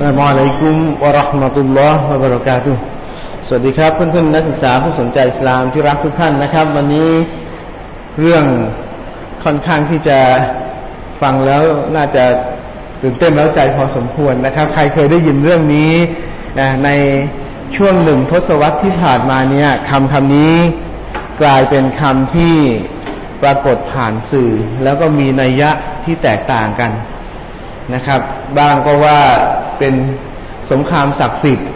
อัสลามุอะลัยกุมวะราะห์มะตุลลอฮ์วะบะเราะกาตุสวัสดีครับ เพื่อนๆนักศึกษาผู้สนใจอิสลามที่รักทุกท่านนะครับ วันนี้เรื่องค่อนข้างที่จะฟังแล้วน่าจะตื่นเต้นแล้วใจพอสมควรนะครับ ใครเคยได้ยินเรื่องนี้ในช่วงหนึ่งทศวรรษที่ผ่านมาเนี่ยคำคำนี้กลายเป็นคำที่ปรากฏผ่านสื่อ แล้วก็มีนัยยะที่แตกต่างกันนะครับ บ้างก็ว่าเป็นสงครามศักดิ์สิทธิ์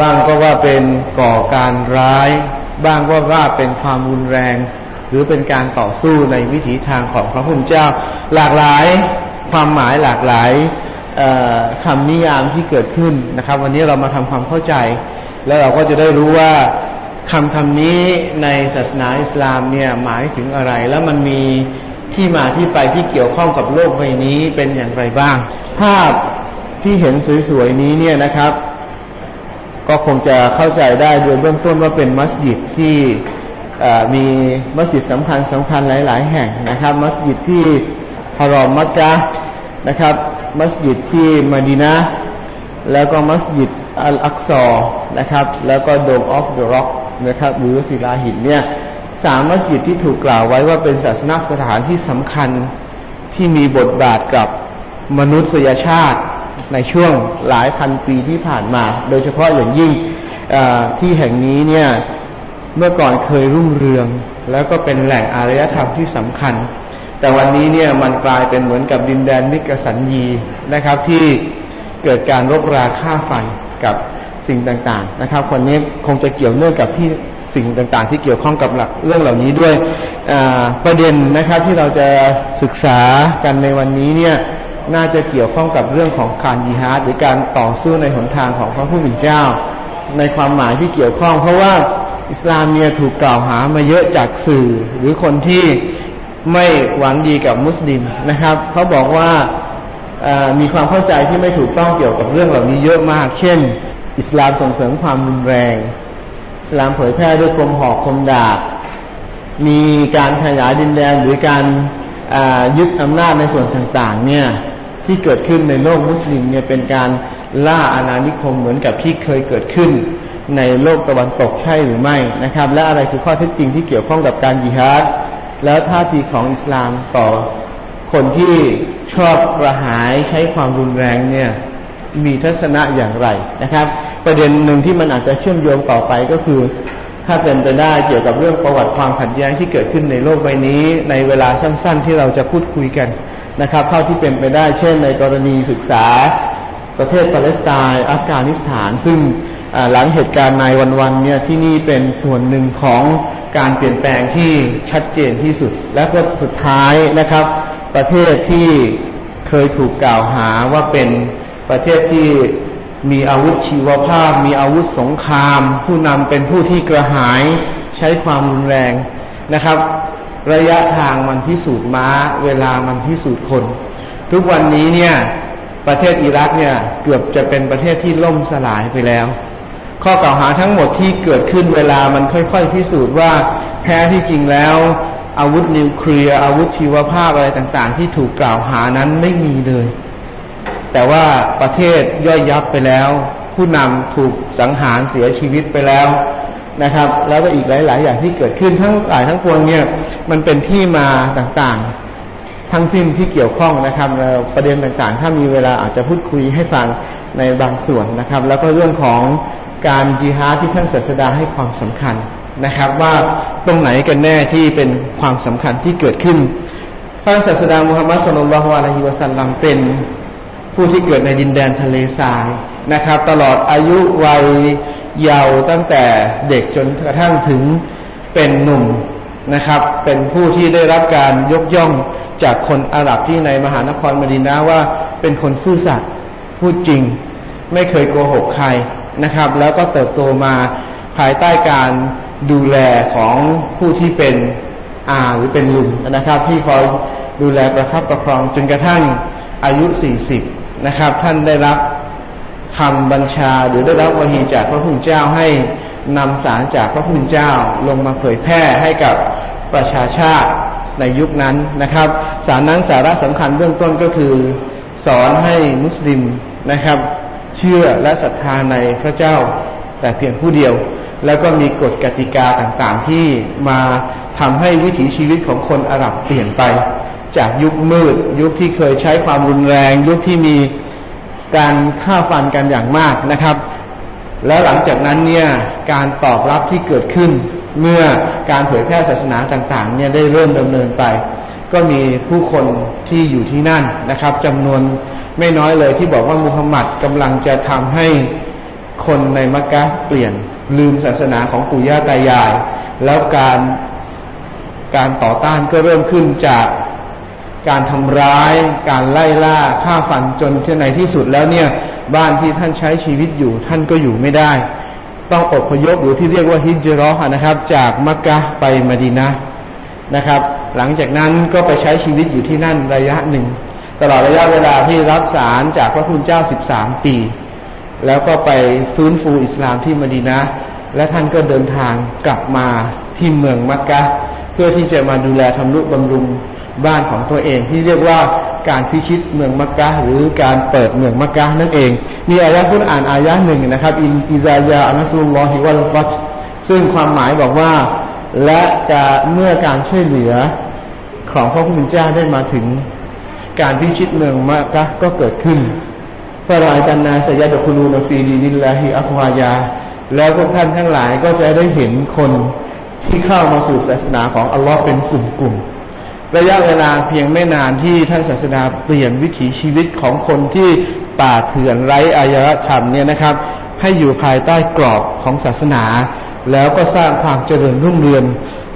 บ้างก็ว่าเป็นก่อการร้าย บ้างว่าว่าเป็นความรุนแรง หรือเป็นการต่อสู้ในวิถีทางของพระพุทธเจ้า หลากหลายความหมายหลากหลายคำนิยามที่เกิดขึ้นนะครับ วันนี้เรามาทำความเข้าใจ แล้วเราก็จะได้รู้ว่าคำคำนี้ในศาสนาอิสลามเนี่ยหมายถึงอะไร แล้วมันมี ที่มาที่ไปที่เกี่ยวข้องกับโลกใบนี้เป็นอย่างไรบ้าง ภาพที่เห็นสวยๆนี้เนี่ยนะครับ ก็คงจะเข้าใจได้โดยเบื้องต้นว่าเป็นมัสยิดที่มีมัสยิดสำคัญสำคัญหลาย ๆ แห่งนะครับ มัสยิดที่ฮารอมมักกะนะครับ มัสยิดที่มาดีนะแล้วก็มัสยิดอัลอักซอนะครับ แล้วก็ Dome of the Rock นะครับหรือศิลาหินเนี่ย สามมัสยิดที่ถูกกล่าวไว้ว่าเป็นศาสนสถานที่สำคัญที่มีบทบาทกับมนุษยชาติในช่วงหลายพันปีที่ผ่านมา โดยเฉพาะอย่างยิ่งที่แห่งนี้เนี่ยเมื่อก่อนเคยรุ่งเรือง แล้วก็เป็นแหล่งอารยธรรมที่สำคัญ แต่วันนี้เนี่ยมันกลายเป็นเหมือนกับดินแดนมิคสัญญีนะครับ ที่เกิดการรบราฆ่าฟันกับสิ่งต่างๆนะครับคนนี้คงจะเกี่ยวเนื่องกับที่ สิ่งต่างๆ ที่เกี่ยวข้องกับหลักเรื่องเหล่านี้ด้วยประเด็นนะครับที่เราจะศึกษากันในวันนี้เนี่ยน่าจะเกี่ยวข้องกับเรื่องของการยิฮาดหรือการต่อสู้ในหนทางของพระผู้เป็นเจ้า ในความหมายที่เกี่ยวข้อง เพราะว่าอิสลามเนี่ยถูกกล่าวหามาเยอะจากสื่อ หรือคนที่ไม่หวังดีกับมุสลิมนะครับเขาบอกว่ามีความเข้าใจที่ไม่ถูกต้องเกี่ยวกับเรื่องเหล่านี้เยอะมาก เช่น อิสลามส่งเสริมความรุนแรง สลามเผยแพร่ด้วยคมหอกคมดาบ มีการขยายดินแดนหรือการยึดอำนาจในส่วนต่างๆ เนี่ยที่เกิดขึ้นในโลกมุสลิมเนี่ยเป็นการล่าอาณานิคมเหมือนกับที่เคยเกิดขึ้นในโลกตะวันตกใช่หรือไม่นะครับ และอะไรคือข้อเท็จจริงที่เกี่ยวข้องกับการยิฮาดแล้วท่าทีของอิสลามต่อคนที่ชอบประหายใช้ความรุนแรงเนี่ยมีทัศนะอย่างไรนะครับ ประเด็นหนึ่งที่มันอาจจะเชื่อมโยงต่อไปก็คือ ถ้าเป็นไปได้เกี่ยวกับเรื่องประวัติความขัดแย้งที่เกิดขึ้นในโลกใบนี้ ในเวลาสั้น ๆ ที่เราจะพูดคุยกันนะครับ เท่าที่เป็นไปได้ เช่น ในกรณีศึกษา ประเทศปาเลสไตน์อัฟกานิสถาน ซึ่งหลังเหตุการณ์ในวันๆเนี่ยที่นี่เป็นส่วนหนึ่งของการเปลี่ยนแปลงที่ชัดเจนที่สุด และก็สุดท้ายนะครับ ประเทศที่เคยถูกกล่าวหาว่าเป็นประเทศที่ มีอาวุธชีวภาพ มีอาวุธสงคราม ผู้นำเป็นผู้ที่กระหายใช้ความรุนแรงนะครับ ระยะทางมันพิสูจน์ม้า เวลามันพิสูจน์คน ทุกวันนี้เนี่ยประเทศอิรักเนี่ยเกือบจะเป็นประเทศที่ล่มสลายไปแล้ว ข้อกล่าวหาทั้งหมดที่เกิดขึ้นเวลามันค่อยๆพิสูจน์ว่าแท้ที่จริงแล้วอาวุธนิวเคลียร์อาวุธชีวภาพอะไรต่างๆ ที่ถูกกล่าวหานั้นไม่มีเลย แต่ว่าประเทศย่อยยับไปแล้ว ผู้นำถูกสังหารเสียชีวิตไปแล้วนะครับ แล้วก็อีกหลาย ๆ อย่างที่เกิดขึ้นทั้งหลายทั้งปวงเนี่ยมันเป็นที่มาต่างๆ ทั้งสิ้นที่เกี่ยวข้องนะครับประเด็นต่างๆ ถ้ามีเวลาอาจจะพูดคุยให้ฟังในบางส่วนนะครับ แล้วก็เรื่องของการจีฮาที่ท่านศาสดาให้ความสำคัญนะครับ ว่าตรงไหนกันแน่ที่เป็นความสำคัญที่เกิดขึ้นพระศาสดามุฮัมมัดสุลลัลฮวาลัยฮิวะสัลลัมเป็น ผู้ที่เกิดในดินแดนทะเลทรายนะครับ ตลอดอายุวัยเยาว์ตั้งแต่เด็กจนกระทั่งถึงเป็นหนุ่มนะครับ เป็นผู้ที่ได้รับการยกย่องจากคนอาหรับที่ในมหานครมดินาว่าเป็นคนซื่อสัตย์พูดจริง ไม่เคยโกหกใครนะครับ แล้วก็เติบโตมาภายใต้การดูแลของผู้ที่เป็นอาหรือเป็นลุงนะครับ ที่คอยดูแลประคับประคองจนกระทั่งอายุสี่สิบ นะครับ ท่านได้รับคำบัญชาหรือได้รับวะฮีจากพระพุทธเจ้าให้นำสารจากพระพุทธเจ้าลงมาเผยแพร่ให้กับประชาชาติในยุคนั้นนะครับ สารนั้นสาระสำคัญเบื้องต้นก็คือ สอนให้มุสลิมนะครับ เชื่อและศรัทธาในพระเจ้า แต่เพียงผู้เดียว แล้วก็มีกฎกติกาต่างๆที่มาทำให้วิถีชีวิตของคนอาหรับเปลี่ยนไป จากยุคมืด ยุคที่เคยใช้ความรุนแรง ยุคที่มีการฆ่าฟันกันอย่างมากนะครับ แล้วหลังจากนั้นเนี่ยการตอบรับที่เกิดขึ้น เมื่อการเผยแพร่ศาสนาต่างๆเนี่ยได้เริ่มดำเนินไป ก็มีผู้คนที่อยู่ที่นั่นนะครับจำนวนไม่น้อยเลยที่บอกว่ามุฮัมมัดกำลังจะทำให้คนในมักกะเปลี่ยนลืมศาสนาของปู่ย่าตายาย แล้วการการต่อต้านก็เริ่มขึ้นจาก การทำร้าย การไล่ล่าฆ่าฟันจนในที่สุดแล้วเนี่ย บ้านที่ท่านใช้ชีวิตอยู่ท่านก็อยู่ไม่ได้ ต้องอพยพหรือที่เรียกว่าฮิจรอห์นะครับ จากมักกะไปมดีนะนะครับ หลังจากนั้นก็ไปใช้ชีวิตอยู่ที่นั่นระยะหนึ่ง ตลอดระยะเวลาที่รับสารจากพระคุณเจ้าสิบสามปี แล้วก็ไปฟื้นฟูอิสลามที่มดีนะและท่านก็เดินทางกลับมาที่เมืองมักกะเพื่อที่จะมาดูแลทำนุบำรุง บ้านของตัวเองที่เรียกว่าการพิชิตเมืองมักกะหรือการเปิดเมืองมักกะนั่นเอง มีอายะคุณอ่านอายะหนึ่งนะครับ อินอิซายาอันัสุลลอฮิวัลฟัตซึ่งความหมายบอกว่า และจะเมื่อการช่วยเหลือของพระผู้เป็นเจ้าได้มาถึง การพิชิตเมืองมักกะก็เกิดขึ้นฟารายกันนาสยาดคุลูนฟีดีนิลลาฮิอัควายา แล้วพวกท่านทั้งหลายก็จะได้เห็นคนที่เข้ามาสู่ศาสนาของอัลลอฮ์เป็นกลุ่มๆ ระยะเวลาเพียงไม่นานที่ท่านศาสนาเปลี่ยนวิถีชีวิตของคนที่ป่าเถื่อนไร้อายธรรมเนี่ยนะครับ ให้อยู่ภายใต้กรอบของศาสนา แล้วก็สร้างความเจริญรุ่งเรือง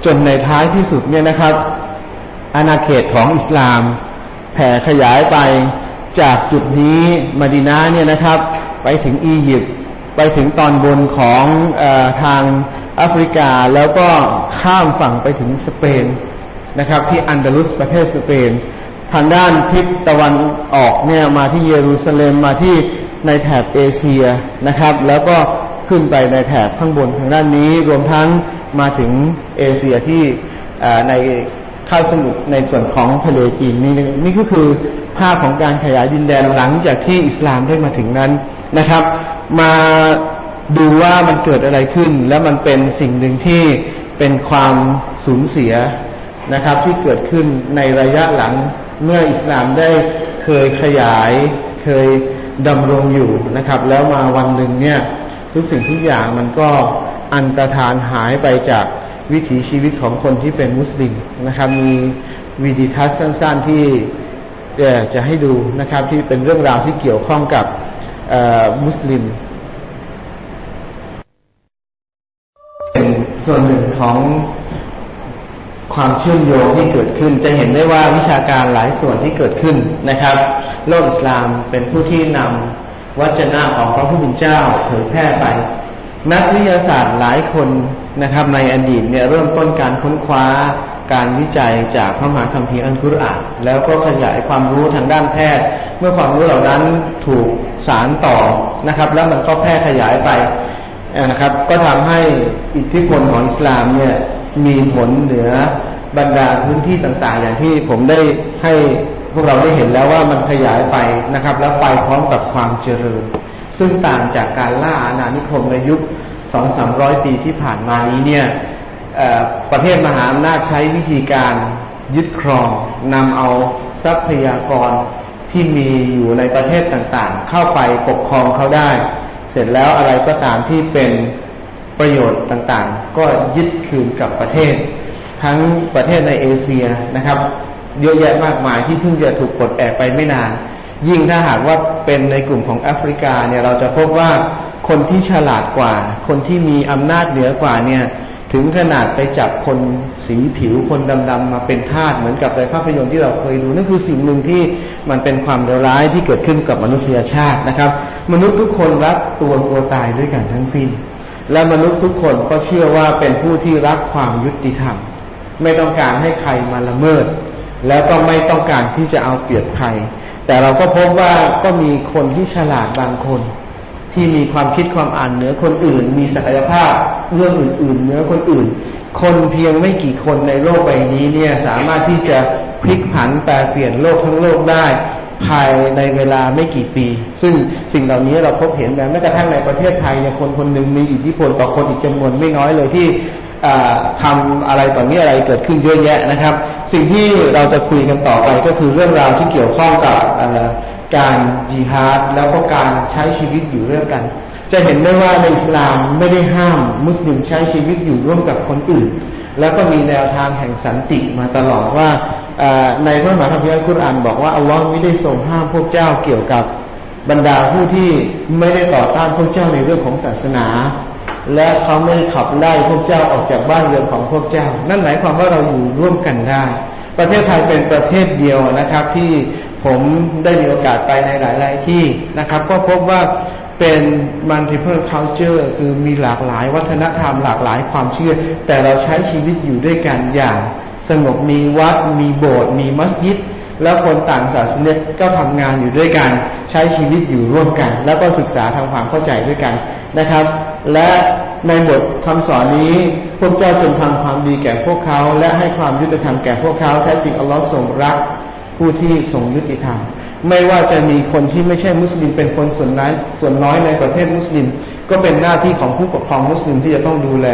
จนในท้ายที่สุดเนี่ยนะครับอาณาเขตของอิสลาม แผ่ขยายไปจากจุดนี้มาดินาเนี่ยนะครับ ไปถึงอียิปต์ไปถึงตอนบนของอทางแอฟริกา แล้วก็ข้ามฝั่งไปถึงสเปน นะครับ ที่อันดาลุสประเทศสเปน ทางด้านทิศตะวันออกเนี่ยมาที่เยรูซาเล็มมาที่ในแถบเอเชียนะครับ แล้วก็ขึ้นไปในแถบข้างบนทางด้านนี้รวมทั้งมาถึงเอเชียที่ในข้าวสมุทรในส่วนของทะเลจีนนี่นี่ก็คือภาพของการขยายดินแดนหลังจากที่อิสลามได้มาถึงนั้นนะครับ มาดูว่ามันเกิดอะไรขึ้น แล้วมันเป็นสิ่งหนึ่งที่เป็นความสูญเสีย นะครับ ที่เกิดขึ้นในระยะหลังเมื่ออิสลามได้เคยขยาย เคยดำรงอยู่นะครับ แล้วมาวันหนึ่งเนี่ยทุกสิ่งทุกอย่างมันก็อันตรธานหายไปจากวิถีชีวิตของคนที่เป็นมุสลิมนะครับ มีวิดีทัศน์สั้น ๆที่จะให้ดูนะครับ ที่เป็นเรื่องราวที่เกี่ยวข้องกับมุสลิมเป็นส่วนหนึ่งของ ความเชื่อมโยงที่เกิดขึ้น จะเห็นได้ว่าวิชาการหลายส่วนที่เกิดขึ้นนะครับ โลกอิสลามเป็นผู้ที่นำวัจนะของพระผู้เป็นเจ้าเผยแพร่ไป นักวิทยาศาสตร์หลายคนนะครับในอดีตเนี่ยเริ่มต้นการค้นคว้าการวิจัยจากพระมหาคัมภีร์อัลกุรอานแล้วก็ขยายความรู้ทางด้านแพทย์ เมื่อความรู้เหล่านั้นถูกสารต่อนะครับ แล้วมันก็แพร่ขยายไปนะครับ ก็ทำให้อิทธิพลของอิสลามเนี่ยมีผลเหนือ บรรดาพื้นที่ต่างๆ อย่างที่ผมได้ให้พวกเราได้เห็นแล้วว่ามันขยายไปนะครับ แล้วไปพร้อมกับความเจริญ ซึ่งต่างจากการล่าอาณานิคมในยุคสองสามร้อยปีที่ผ่านมานี้เนี่ยประเทศมหาอำนาจใช้วิธีการยึดครองนำเอาทรัพยากรที่มีอยู่ในประเทศต่างๆ เข้าไปปกครองเขาได้ เสร็จแล้วอะไรก็ตามที่เป็นประโยชน์ต่างๆ ก็ยึดคืนกับประเทศ ทั้งประเทศในเอเชียนะครับ เยอะแยะมากมายที่เพิ่งจะถูกปลดแอกไปไม่นาน ยิ่งถ้าหากว่าเป็นในกลุ่มของแอฟริกาเนี่ยเราจะพบว่าคนที่ฉลาดกว่า คนที่มีอำนาจเหนือกว่าเนี่ยถึงขนาดไปจับคนสีผิวคนดำๆมาเป็นทาสเหมือนกับในภาพยนตร์ที่เราเคยดูนั่นคือสิ่งหนึ่งที่มันเป็นความเลวร้ายที่เกิดขึ้นกับมนุษยชาตินะครับ มนุษย์ทุกคนรักตัวตัวตายด้วยกันทั้งสิ้น และมนุษย์ทุกคนก็เชื่อว่าเป็นผู้ที่รักความยุติธรรม ไม่ต้องการให้ใครมาละเมิด แล้วก็ไม่ต้องการที่จะเอาเปรียบใคร แต่เราก็พบว่าก็มีคนที่ฉลาดบางคน ที่มีความคิดความอ่านเหนือคนอื่น มีศักยภาพเรื่องอื่น ๆเหนือคนอื่น คนเพียงไม่กี่คนในโลกใบนี้เนี่ยสามารถที่จะพลิกผันแปลเปลี่ยนโลกทั้งโลกได้ภายในเวลาไม่กี่ปี ซึ่งสิ่งเหล่านี้เราพบเห็นแม้กระทั่งในประเทศไทยเนี่ยคนคนหนึ่งมีอิทธิพลต่อคนอีกจำนวนไม่น้อยเลยที่ ทำอะไรต่อนี้อะไรเกิดขึ้นเยอะแยะนะครับ สิ่งที่เราจะคุยกันต่อไปก็คือเรื่องราวที่เกี่ยวข้องกับการจีฮาดแล้วก็การใช้ชีวิตอยู่ร่วมกัน จะเห็นได้ว่าในอิสลามไม่ได้ห้ามมุสลิมใช้ชีวิตอยู่ร่วมกับคนอื่น แล้วก็มีแนวทางแห่งสันติมาตลอดว่าในพระมหาคัมภีร์คุรานบอกว่าอัลลอฮ์ไม่ได้ทรงห้ามพวกเจ้าเกี่ยวกับบรรดาผู้ที่ไม่ได้ต่อต้านพวกเจ้าในเรื่องของศาสนา และเขาไม่ได้ขับไล่พวกเจ้าออกจากบ้านเรือนของพวกเจ้า นั่นหมายความว่าเราอยู่ร่วมกันได้ ประเทศไทยเป็นประเทศเดียวนะครับ ที่ผมได้มีโอกาสไปในหลาย ๆ ที่นะครับ ก็พบว่าเป็น multiple culture คือมีหลากหลายวัฒนธรรมหลากหลายความเชื่อ แต่เราใช้ชีวิตอยู่ด้วยกันอย่างสงบมีวัด มีโบสถ์มีมัสยิด แล้วคนต่างศาสนาก็ทำงานอยู่ด้วยกัน ใช้ชีวิตอยู่ร่วมกัน แล้วก็ศึกษาทำความเข้าใจด้วยกัน นะครับ และในบทคำสอนนี้พวกเจ้าจงทำความดีแก่พวกเขา และให้ความยุติธรรมแก่พวกเขาแท้จริงอัลลอฮ์ทรงรักผู้ที่ทรงยุติธรรม ไม่ว่าจะมีคนที่ไม่ใช่มุสลิมเป็นคนส่วนน้อยส่วนน้อยในประเทศมุสลิม ก็เป็นหน้าที่ของผู้ปกครองมุสลิมที่จะต้องดูแล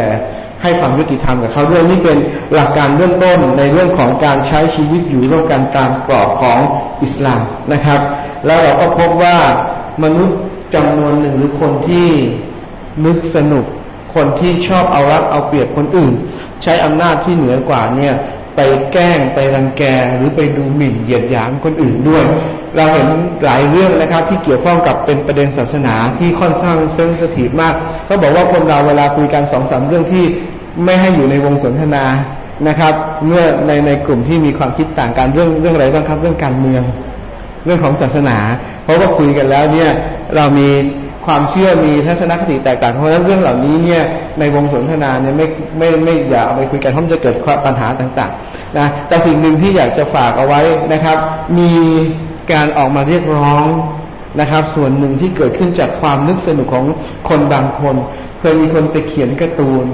ให้ความยุติธรรมกับเขาด้วยนี่เป็นหลักการเบื้องต้นในเรื่องของการใช้ชีวิตอยู่ร่วมกันตามกรอบของอิสลามนะครับ แล้วเราก็พบว่ามนุษย์จำนวนหนึ่งหรือคนที่ นึกสนุก คนที่ชอบเอารัดเอาเปรียบคนอื่น ใช้อำนาจที่เหนือกว่าเนี่ยไปแกล้งไปรังแกหรือไปดูหมิ่นเหยียดหยามคนอื่นด้วย เราเห็นหลายเรื่องนะครับ ที่เกี่ยวข้องกับเป็นประเด็นศาสนาที่ค่อนข้างเซนสถีฟมากเขาบอกว่าคนเราเวลาคุยกันสองสามเรื่องที่ไม่ให้อยู่ในวงสนทนานะครับ เมื่อในในกลุ่มที่มีความคิดต่างกันเรื่องเรื่องอะไรบ้างครับเรื่องการเมือง เรื่องของศาสนา เพราะว่าคุยกันแล้วเนี่ยเรามี ความเชื่อมีทัศนคติแตกต่างเพราะฉะนั้นเรื่องเหล่านี้เนี่ยในวงสนทนาเนี่ยไม่ไม่ไม่อย่าเอาไปคุยกันเพราะมันจะเกิดปัญหาต่างๆนะแต่สิ่งหนึ่งที่อยากจะฝากเอาไว้นะครับ มีการออกมาเรียกร้องนะครับ ส่วนหนึ่งที่เกิดขึ้นจากความนึกสนุกของคนบางคน เคยมีคนไปเขียนการ์ตูน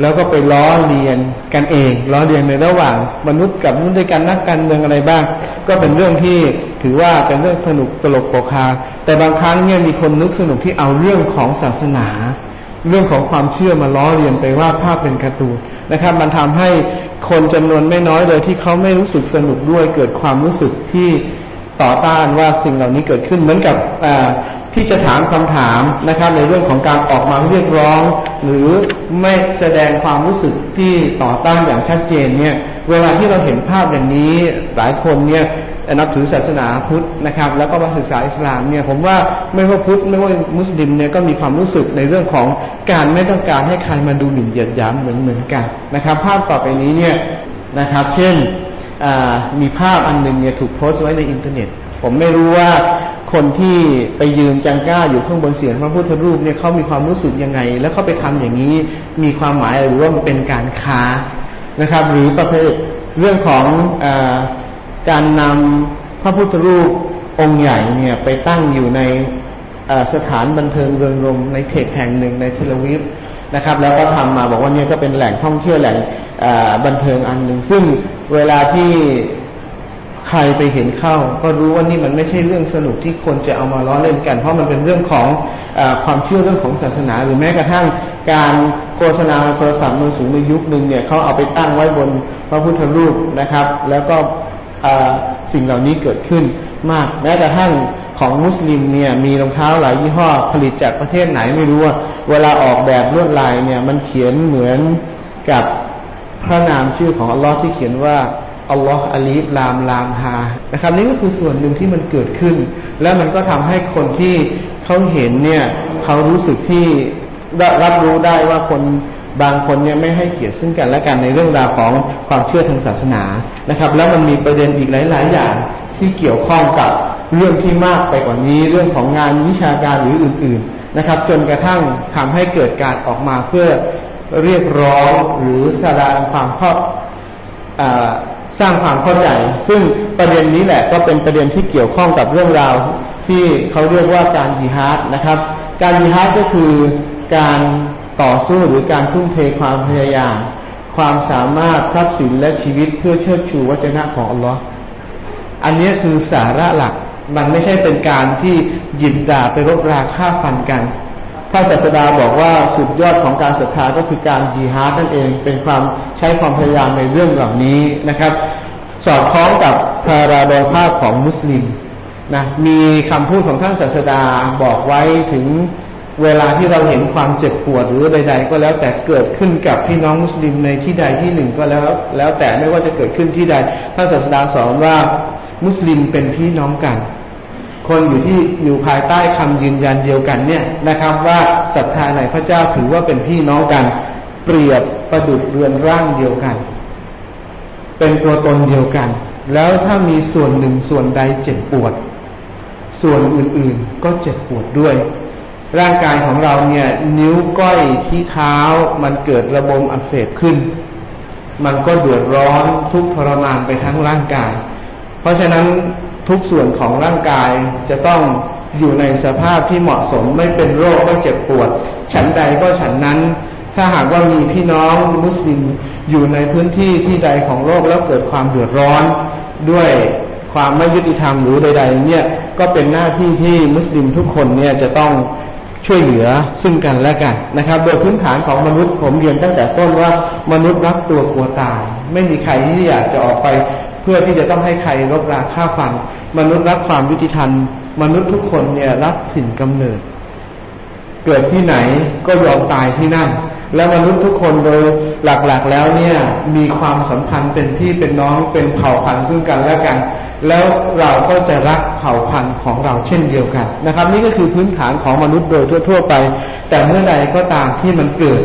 แล้วก็ไปล้อเลียนกันเองล้อเลียนในระหว่าง มนุษย์กับมนุษย์ด้วยกันนักการเมืองอะไรบ้าง ก็เป็นเรื่องที่ถือว่าเป็นเรื่องสนุกตลกโปกฮาแต่บางครั้งเนี่ยมีคนนึกสนุกที่เอาเรื่องของศาสนา เรื่องของความเชื่อมาล้อเลียนไปว่าภาพเป็นการ์ตูนนะครับ มันทำให้คนจำนวนไม่น้อยเลยที่เขาไม่รู้สึกสนุกด้วยเกิดความรู้สึกที่ต่อต้านว่าสิ่งเหล่านี้เกิดขึ้นเหมือนกับ ที่จะถามคำถามนะครับในเรื่องของการออกมาเรียกร้อง หรือไม่แสดงความรู้สึกที่ต่อต้านอย่างชัดเจนเนี่ยเวลาที่เราเห็นภาพอย่างนี้หลายคนเนี่ยนับถือศาสนาพุทธนะครับ แล้วก็มาศึกษาอิสลามเนี่ยผมว่าไม่ว่าพุทธไม่ว่ามุสลิมเนี่ยก็มีความรู้สึกในเรื่องของการไม่ต้องการให้ใครมาดูหมิ่นเหยียดหยามเหมือนเหมือนกันนะครับ ภาพต่อไปนี้เนี่ยนะครับ เช่นมีภาพอันหนึ่งเนี่ยถูกโพสต์ไว้ในอินเทอร์เน็ต ผมไม่รู้ว่า คนที่ไปยืนจังก้าอยู่ข้างบนเสียงพระพุทธรูปเนี่ยเขามีความรู้สึกยังไง แล้วเขาไปทำอย่างนี้มีความหมายหรือว่ามันเป็นการค้านะครับ หรือประเภทเรื่องของอการนำพระพุทธรูปองค์ใหญ่เนี่ยไปตั้งอยู่ในสถานบันเทิงเริงรมในเขตแห่งหนึ่งในเทลวิฟนะครับ แล้วก็ทำมาบอกว่าเนี่ยก็เป็นแหล่งท่องเที่ยวแหล่งบันเทิงอันหนึ่งซึ่งเวลาที่ ใครไปเห็นเข้า ก็รู้ว่านี่มันไม่ใช่เรื่องสนุกที่คนจะเอามาล้อเล่นกัน เพราะมันเป็นเรื่องของอความเชื่อเรื่องของศาสนา หรือแม้กระทั่งการโฆษณาโทรศัพท์มือถือในยุคหนึ่งเนี่ยเขาเอาไปตั้งไว้บนพระพุทธรูปนะครับ แล้วก็สิ่งเหล่านี้เกิดขึ้นมาก แม้กระทั่งของมุสลิมเนี่ยมีรองเท้าหลายยี่ห้อผลิตจากประเทศไหนไม่รู้ว่าเวลาออกแบบลวดลายเนี่ยมันเขียนเหมือนกับพระนามชื่อของอัลลอฮ์ที่เขียนว่า อัลลอฮ์อาลีฟลามลามฮานะครับนี่ก็คือส่วนหนึ่งที่มันเกิดขึ้น แล้วมันก็ทำให้คนที่เขาเห็นเนี่ยเขารู้สึกที่รับรู้ได้ว่าคนบางคนเนี่ยไม่ให้เกียรติซึ่งกันและกันในเรื่องราวของความเชื่อทางศาสนานะครับ แล้วมันมีประเด็นอีกหลาย ๆ อย่างที่เกี่ยวข้องกับเรื่องที่มากไปกว่านี้เรื่องของงานวิชาการหรืออื่น ๆนะครับ จนกระทั่งทำให้เกิดการออกมาเพื่อเรียกร้องหรือแสดงความข้อ สร้างความเข้าใจ ซึ่งประเด็นนี้แหละก็เป็นประเด็นที่เกี่ยวข้องกับเรื่องราวที่เขาเรียกว่าการยิฮาดนะครับ การยิฮาดก็คือการต่อสู้หรือการทุ่มเทความพยายาม ความสามารถทรัพย์สินและชีวิตเพื่อเชิดชูวัจนะของอัลลอฮ์อันนี้คือสาระหลัก มันไม่ใช่เป็นการที่หยิบด่าไปรบราฆ่าฟันกัน พระศาสดาบอกว่าสุดยอดของการศรัทธาก็คือการจีฮาดนั่นเอง เป็นความใช้ความพยายามในเรื่องเหล่านี้นะครับ สอดคล้องกับพาราดภาพของมุสลิมนะมีคำพูดของท่านศาสดาบอกไว้ถึงเวลาที่เราเห็นความเจ็บปวดหรือใด ๆ ก็แล้วแต่เกิดขึ้นกับพี่น้องมุสลิมในที่ใดที่หนึ่งก็แล้ว แล้วแต่ไม่ว่าจะเกิดขึ้นที่ใดท่านศาสดาสอนว่ามุสลิมเป็นพี่น้องกัน คนอยู่ที่อยู่ภายใต้คำยืนยันเดียวกันเนี่ยนะครับ ว่าศรัทธาในพระเจ้าถือว่าเป็นพี่น้องกัน เปรียบประดุจเรือนร่างเดียวกัน เป็นตัวตนเดียวกัน แล้วถ้ามีส่วนหนึ่งส่วนใดเจ็บปวด ส่วนอื่นๆก็เจ็บปวดด้วย ร่างกายของเราเนี่ย นิ้วก้อยที่เท้า มันเกิดระบมอักเสบขึ้น มันก็เดือดร้อนทุกทรมานไปทั้งร่างกาย เพราะฉะนั้น ทุกส่วนของร่างกายจะต้องอยู่ในสภาพที่เหมาะสมไม่เป็นโรคไม่เจ็บปวด ฉันใดก็ฉันนั้น ถ้าหากว่ามีพี่น้องมุสลิมอยู่ในพื้นที่ที่ใดของโลกแล้วเกิดความเดือดร้อนด้วยความไม่ยุติธรรมหรือใด ๆ เนี่ยก็เป็นหน้าที่ที่มุสลิมทุกคนเนี่ยจะต้องช่วยเหลือซึ่งกันและกันนะครับ โดยพื้นฐานของมนุษย์ผมเรียนตั้งแต่ต้นว่ามนุษย์รักตัวกลัวตาย ไม่มีใครที่อยากจะออกไป เพื่อที่จะต้องให้ใครรบราฆ่าฟัน มนุษย์รักความยุติธรรม มนุษย์ทุกคนเนี่ยรักถิ่นกำเนิด เกิดที่ไหนก็ยอมตายที่นั่น แล้วมนุษย์ทุกคนโดยหลักๆแล้วเนี่ยมีความสัมพันธ์เป็นพี่เป็นน้องเป็นเผ่าพันธุ์ซึ่งกันและกัน แล้วเราก็จะรักเผ่าพันธุ์ของเราเช่นเดียวกันนะครับ นี่ก็คือพื้นฐานของมนุษย์โดยทั่ว ๆ ไป แต่เมื่อใดก็ตามที่มันเกิด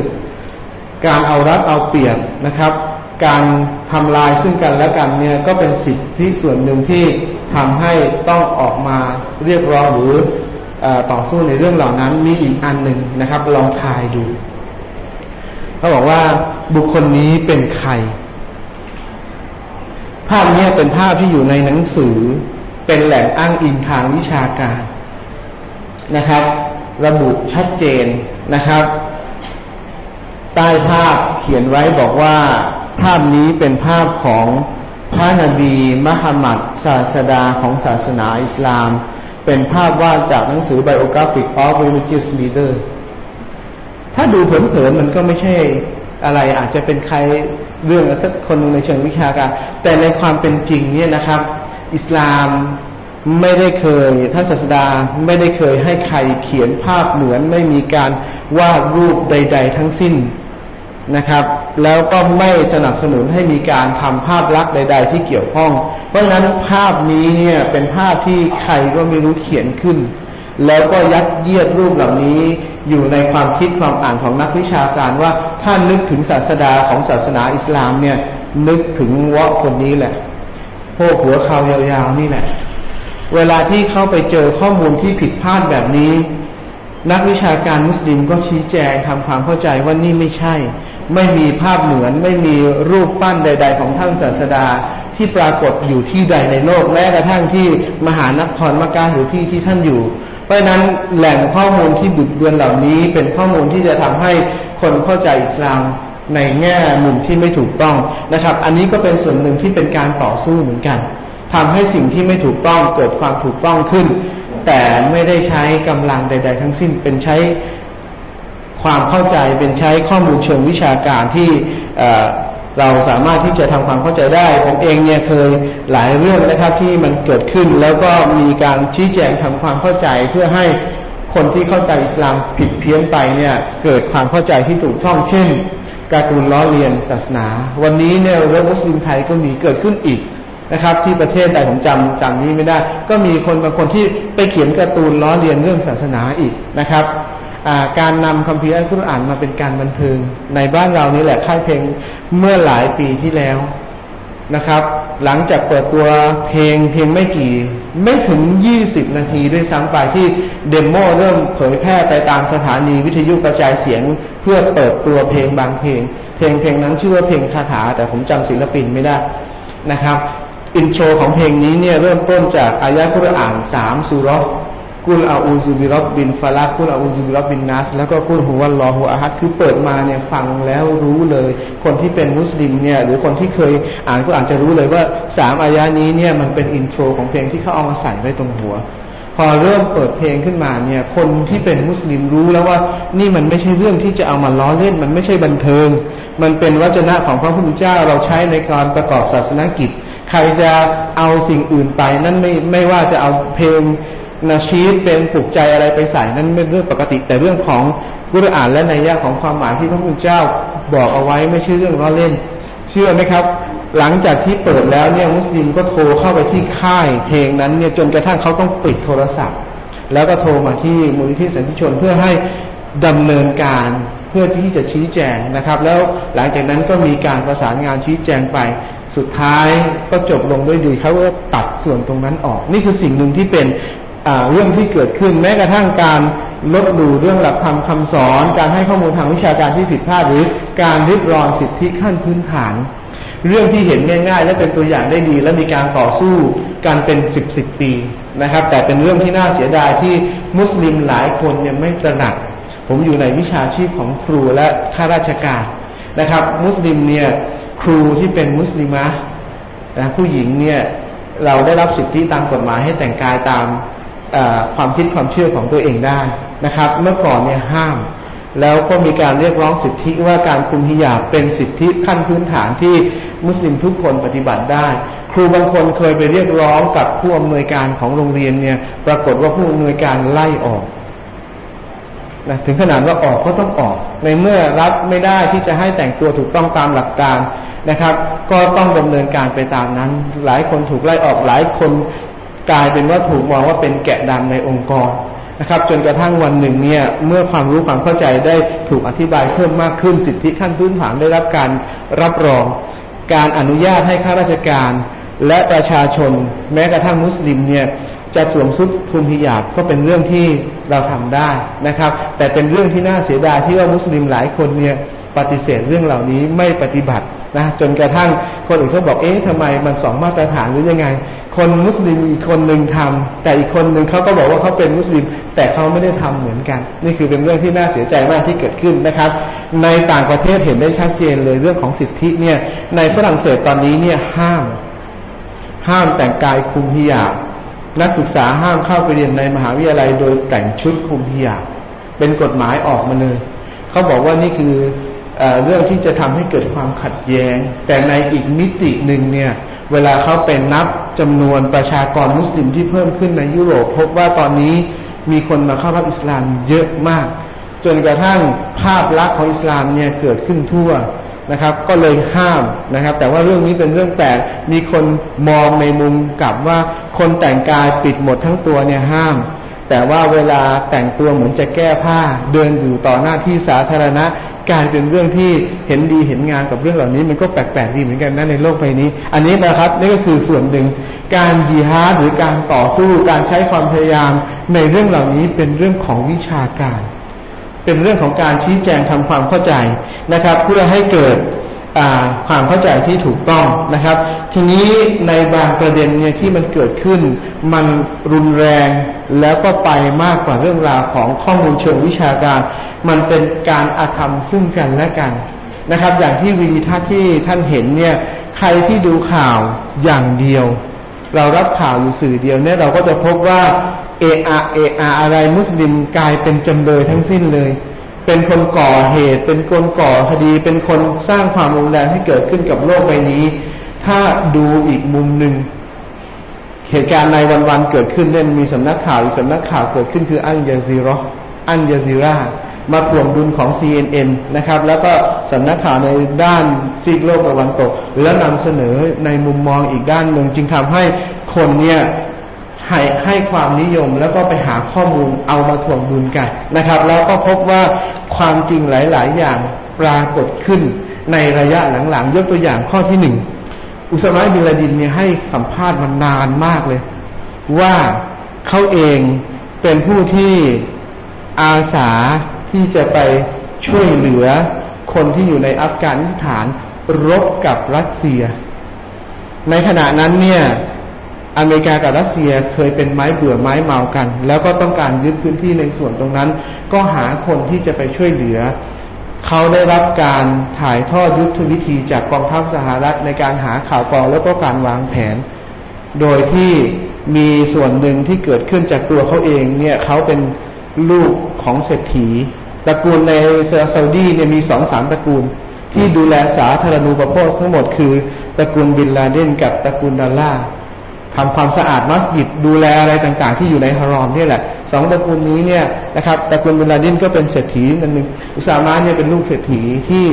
การเอารัดเอาเปรียบนะครับ การทำลายซึ่งกันและกันเนี่ยก็เป็นสิทธิที่ส่วนหนึ่งที่ทำให้ต้องออกมาเรียกร้องหรือต่อสู้ในเรื่องเหล่านั้นมีอีกอันหนึ่งนะครับ ลองทายดูเขาบอกว่าบุคคลนี้เป็นใคร ภาพนี้เป็นภาพที่อยู่ในหนังสือ เป็นแหล่งอ้างอิงทางวิชาการนะครับ ระบุชัดเจนนะครับ ใต้ภาพเขียนไว้บอกว่า ภาพนี้เป็นภาพของพระนบีมหมัดศาสดาของศาสนาอิสลาม เป็นภาพวาดจากหนังสือ Biographic of Religious Leader ถ้าดูเผินๆมันก็ไม่ใช่อะไรอาจจะเป็นใครเรื่องสักคนในเชิงวิชาการ แต่ในความเป็นจริงเนี่ยนะครับ อิสลามไม่ได้เคยท่านศาสดาไม่ได้เคยให้ใครเขียนภาพเหมือนไม่มีการวาดรูปใด ๆ ทั้งสิ้น นะครับ แล้วก็ไม่สนับสนุนให้มีการทำภาพลักษณ์ใด ๆ ที่เกี่ยวข้อง เพราะฉะนั้นภาพนี้เนี่ยเป็นภาพที่ใครก็ไม่รู้เขียนขึ้น แล้วก็ยัดเยียดรูปเหล่านี้อยู่ในความคิดความอ่านของนักวิชาการว่าถ้านึกถึงศาสดาของศาสนาอิสลามเนี่ย นึกถึงวะคนนี้แหละพวกหัวเขายาวๆนี่แหละ เวลาที่เข้าไปเจอข้อมูลที่ผิดพลาดแบบนี้ นักวิชาการมุสลิมก็ชี้แจงทำความเข้าใจว่านี่ไม่ใช่ ไม่มีภาพเหมือน ไม่มีรูปปั้นใด ๆ ของท่านศาสดาที่ปรากฏอยู่ที่ใดในโลกแม้กระทั่งที่มหานครมักกะหรือที่ที่ท่านอยู่ เพราะนั้นแหล่งข้อมูลที่บิดเบือนเหล่านี้ เป็นข้อมูลที่จะทำให้คนเข้าใจอิสลามในแง่มุมที่ไม่ถูกต้องนะครับ อันนี้ก็เป็นส่วนหนึ่งที่เป็นการต่อสู้เหมือนกันทำให้สิ่งที่ไม่ถูกต้องเกิดความถูกต้องขึ้น แต่ไม่ได้ใช้กำลังใด ๆ ทั้งสิ้นเป็นใช้ ความเข้าใจเป็นใช้ข้อมูลเชิงวิชาการที่เราสามารถที่จะทำความเข้าใจได้ ผมเองเนี่ยเคยหลายเรื่องนะครับที่มันเกิดขึ้น แล้วก็มีการชี้แจงทำความเข้าใจเพื่อให้คนที่เข้าใจอิสลามผิดเพี้ยนไปเนี่ยเกิดความเข้าใจที่ถูกต้องเช่น การ์ตูนล้อเลียนศาสนา วันนี้เนี่ยเรื่องมุสลิมไทยก็มีเกิดขึ้นอีกนะครับ ที่ประเทศใดผมจำจำนี้ไม่ได้ ก็มีคนบางคนที่ไปเขียนการ์ตูนล้อเลียนเรื่องศาสนาอีกนะครับ การนำคัมภีร์อัลกุรอานมาเป็นการบันเทิง ในบ้านเรานี่แหละค่ายเพลงเมื่อหลายปีที่แล้วนะครับ หลังจากเปิดตัวเพลงเพียงไม่กี่ ไม่ถึงยี่สิบนาทีด้วยซ้ำไปที่ demo เริ่มเผยแพร่ไปตามสถานีวิทยุกระจายเสียงเพื่อเปิดตัวเพลงบางเพลง เพลงเพลงนั้นชื่อว่าเพลงคาถา แต่ผมจำศิลปินไม่ได้นะครับ intro ของเพลงนี้เนี่ยเริ่มต้นจากอายะคุรอานสามสุร قل أعوذ برب الفلق قل أعوذ برب الناس แล้วก็ قل هو الله أحد คือเปิดมาเนี่ยฟังแล้วรู้เลย คนที่เป็นมุสลิมเนี่ยหรือคนที่เคยอ่านก็อาจจะรู้เลยว่าสามอายะนี้เนี่ยมันเป็น intro ของเพลงที่เขาเอามาใส่ไว้ตรงหัว พอเริ่มเปิดเพลงขึ้นมาเนี่ย คนที่เป็นมุสลิมรู้แล้วว่านี่มันไม่ใช่เรื่องที่จะเอามาล้อเล่น มันไม่ใช่บันเทิง มันเป็นวจนะของพระพุทธเจ้าเราใช้ในการประกอบศาสนกิจ ใครจะเอาสิ่งอื่นไปนั่นไม่ไม่ว่าจะเอาเพลง นาชีตเป็นปลุกใจอะไรไปใส่นั่นเป็นเรื่องปกติ แต่เรื่องของกุรอานและในยะของความหมายที่พระพุทธเจ้าบอกเอาไว้ไม่ใช่เรื่องล้อเล่น เชื่อไหมครับ หลังจากที่เปิดแล้วเนี่ยมุสลิมก็โทรเข้าไปที่ค่ายเพลงนั้นเนี่ยจนกระทั่งเขาต้องปิดโทรศัพท์ แล้วก็โทรมาที่มูลนิธิสันติชนเพื่อให้ดำเนินการเพื่อที่จะชี้แจงนะครับ แล้วหลังจากนั้นก็มีการประสานงานชี้แจงไปสุดท้ายก็จบลงด้วยดีเขาก็ตัดส่วนตรงนั้นออก นี่คือสิ่งหนึ่งที่เป็น เรื่องที่เกิดขึ้นแม้กระทั่งการลดดูเรื่องหลักธรรมคาสอน การให้ข้อมูลทางวิชาการที่ผิดพลาดหรือการริบรอนสิทธิขั้นพื้นฐาน เรื่องที่เห็นง่าย ๆ และเป็นตัวอย่างได้ดี และมีการต่อสู้กันเป็นสิบสิบปีนะครับ แต่เป็นเรื่องที่น่าเสียดายที่มุสลิมหลายคนเนี่ยไม่ตระหนัก ผมอยู่ในวิชาชีพของครูและข้าราชการนะครับ มุสลิมเนี่ยครูที่เป็นมุสลิมะนะผู้หญิงเนี่ยเราได้รับสิทธิตามกฎหมายให้แต่งกายตาม ความคิดความเชื่อของตัวเองได้นะครับ เมื่อก่อนเนี่ยห้าม แล้วก็มีการเรียกร้องสิทธิว่าการคุมฮิญาบเป็นสิทธิขั้นพื้นฐานที่มุสลิมทุกคนปฏิบัติได้ ครูบางคนเคยไปเรียกร้องกับผู้อำนวยการของโรงเรียนเนี่ย ปรากฏว่าผู้อำนวยการไล่ออกนะถึงขนาดว่าออกก็ต้องออก ในเมื่อรับไม่ได้ที่จะให้แต่งตัวถูกต้องตามหลักการนะครับ ก็ต้องดำเนินการไปตามนั้น หลายคนถูกไล่ออกหลายคน กลายเป็นว่าถูกมองว่าเป็นแกะดำในองค์กรนะครับ จนกระทั่งวันหนึ่งเนี่ย เมื่อความรู้ความเข้าใจได้ถูกอธิบายเพิ่มมากขึ้นสิทธิขั้นพื้นฐานได้รับการรับรอง การอนุญาตให้ข้าราชการ และประชาชน แม้กระทั่งมุสลิมเนี่ยจะสวมชุดคุมฮิญาบก็เป็นเรื่องที่เราทำได้นะครับ แต่เป็นเรื่องที่น่าเสียดายที่ว่ามุสลิมหลายคนเนี่ย ปฏิเสธเรื่องเหล่านี้ไม่ปฏิบัตินะจนกระทั่งคนอื่นเขาบอกเอ๊ะทำไมมันสองมาตรฐานหรือยังไง คนมุสลิมอีกคนหนึ่งทำแต่อีกคนหนึ่งเขาก็บอกว่าเขาเป็นมุสลิม แต่เขาไม่ได้ทำเหมือนกัน นี่คือเป็นเรื่องที่น่าเสียใจมากที่เกิดขึ้นนะครับ ในต่างประเทศเห็นได้ชัดเจนเลยเรื่องของสิทธิเนี่ย ในฝรั่งเศสตอนนี้เนี่ยห้าม ห้ามแต่งกายคุมฮิญาบนักศึกษาห้ามเข้าไปเรียนในมหาวิทยาลัยโดยแต่งชุดคุมฮิญาบเป็นกฎหมายออกมาเลยเขาบอกว่านี่คือ เรื่องที่จะทำให้เกิดความขัดแย้ง แต่ในอีกมิติหนึ่งเนี่ย เวลาเขาเป็นนับจำนวนประชากรมุสลิมที่เพิ่มขึ้นในยุโรป พบว่าตอนนี้มีคนมาเข้ารับอิสลามเยอะมาก จนกระทั่งภาพลักษณ์ของอิสลามเนี่ยเกิดขึ้นทั่วนะครับ ก็เลยห้ามนะครับ แต่ว่าเรื่องนี้เป็นเรื่องแปลกมีคนมองในมุมกลับว่าคนแต่งกายปิดหมดทั้งตัวเนี่ยห้าม แต่ว่าเวลาแต่งตัวเหมือนจะแก้ผ้า เดินอยู่ต่อหน้าที่สาธารณะ กลายเป็นเรื่องที่เห็นดีเห็นงานกับเรื่องเหล่านี้ มันก็แปลกๆดีเหมือนกันนะในโลกใบนี้ อันนี้นะครับนี่ก็คือส่วนหนึ่งการจีฮาหรือการต่อสู้การใช้ความพยายามในเรื่องเหล่านี้เป็นเรื่องของวิชาการ เป็นเรื่องของการชี้แจงทำความเข้าใจนะครับ เพื่อให้เกิดความเข้าใจที่ถูกต้องนะครับ ทีนี้ในบางประเด็นเนี่ยที่มันเกิดขึ้น มันรุนแรงแล้วก็ไปมากกว่าเรื่องราวของข้อมูลเชิงวิชาการ มันเป็นการอาธรรมซึ่งกันและกันนะครับ อย่างที่วิดีทัศน์ที่ท่านเห็นเนี่ย ใครที่ดูข่าวอย่างเดียว เรารับข่าวอยู่สื่อเดียวเนี่ยเราก็จะพบว่าเออาเออาอะไรมุสลิมกลายเป็นจำเลยทั้งสิ้นเลย เป็นคนก่อเหตุ เป็นคนก่อคดี เป็นคนสร้างความรุนแรงให้เกิดขึ้นกับโลกใบนี้ ถ้าดูอีกมุมหนึ่งเหตุการณ์ในวันๆเกิดขึ้นเนี่ยมีสำนักข่าวอีกสำนักข่าวเกิดขึ้นคืออันยาซีรออันยาซีรา มาถ่วงดุลของ CNN นะครับ แล้วก็สำนักข่าวในด้านซีกโลกตะวันตก แล้วนำเสนอในมุมมองอีกด้านหนึ่งจึงทำให้คนเนี่ยให้ให้ความนิยมแล้วก็ไปหาข้อมูลเอามาถ่วงดุลกันนะครับ แล้วก็พบว่าความจริงหลาย ๆ อย่างปรากฏขึ้นในระยะหลัง ๆ ยกตัวอย่างข้อที่หนึ่งอุสมาบิลาดินเนี่ยให้สัมภาษณ์มานานมากเลย ว่าเขาเองเป็นผู้ที่อาสา ที่จะไปช่วยเหลือคนที่อยู่ในอัฟกานิสถานรบกับรัสเซีย ในขณะนั้นเนี่ยอเมริกากับรัสเซียเคยเป็นไม้เบื่อไม้เมากัน แล้วก็ต้องการยึดพื้นที่ในส่วนตรงนั้น ก็หาคนที่จะไปช่วยเหลือ เขาได้รับการถ่ายทอดยุทธวิธีจากกองทัพสหรัฐในการหาข่าวกรองแล้วก็การวางแผน โดยที่มีส่วนหนึ่งที่เกิดขึ้นจากตัวเขาเองเนี่ยเขาเป็น ลูกของเศรษฐีตระกูลในซาอุดีเนี่ยมีสองสามตระกูล ที่ดูแลสาธารณูปโภคทั้งหมดคือตระกูลบินลาเดนกับตระกูลดัลล่าทำความสะอาดมัสยิดดูแลอะไรต่างๆ ที่อยู่ในฮารอมนี่แหละสองตระกูลนี้เนี่ยนะครับตระกูลบินลาเดนก็เป็นเศรษฐีนันหนึ่งอุสามาเนี่ยเป็นลูกเศรษฐีที่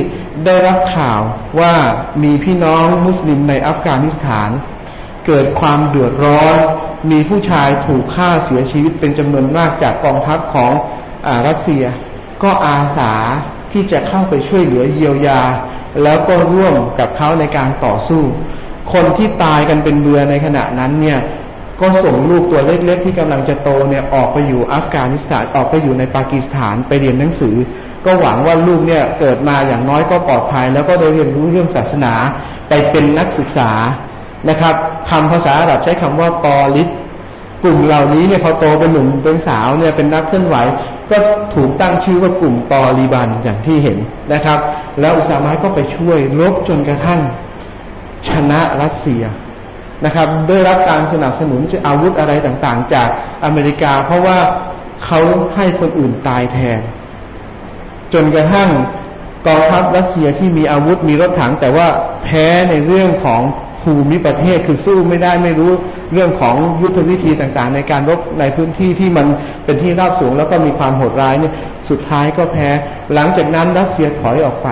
ได้รับข่าวว่ามีพี่น้องมุสลิมในอัฟกานิสถาน เกิดความเดือดร้อน มีผู้ชายถูกฆ่าเสียชีวิตเป็นจำนวนมากจากกองทัพของอรัสเซีย ก็อาสาที่จะเข้าไปช่วยเหลือเยียวยา แล้วก็ร่วมกับเขาในการต่อสู้ คนที่ตายกันเป็นเบือในขณะนั้นเนี่ยก็ส่งลูกตัวเล็กๆที่กำลังจะโตเนี่ยออกไปอยู่อัฟกานิสถานออกไปอยู่ในปากีสถานไปเรียนหนังสือ ก็หวังว่าลูกเนี่ยเกิดมาอย่างน้อยก็ปลอดภัย แล้วก็ได้เรียนรู้เรื่องศาสนา ไปเป็นนักศึกษา นะครับคำภาษาอาหรับใช้คำว่าปอลิสกลุ่มเหล่านี้เนี่ยพอโตเป็นหนุ่มเป็นสาวเนี่ยเป็นนักเคลื่อนไหว ก็ถูกตั้งชื่อว่ากลุ่มตอรีบันอย่างที่เห็นนะครับ แล้วอุสามะก็ไปช่วยลบจนกระทั่งชนะรัสเซียนะครับได้รับการสนับสนุนอาวุธอะไรต่างๆ จากอเมริกา เพราะว่าเขาให้คนอื่นตายแทน จนกระทั่งกองทัพรัสเซียที่มีอาวุธมีรถถัง แต่ว่าแพ้ในเรื่องของ ภูมิประเทศคือสู้ไม่ได้ไม่รู้เรื่องของยุทธวิธีต่างๆ ในการรบในพื้นที่ที่มันเป็นที่ราบสูง แล้วก็มีความโหดร้ายเนี่ยสุดท้ายก็แพ้ หลังจากนั้นรัสเซียถอยออกไป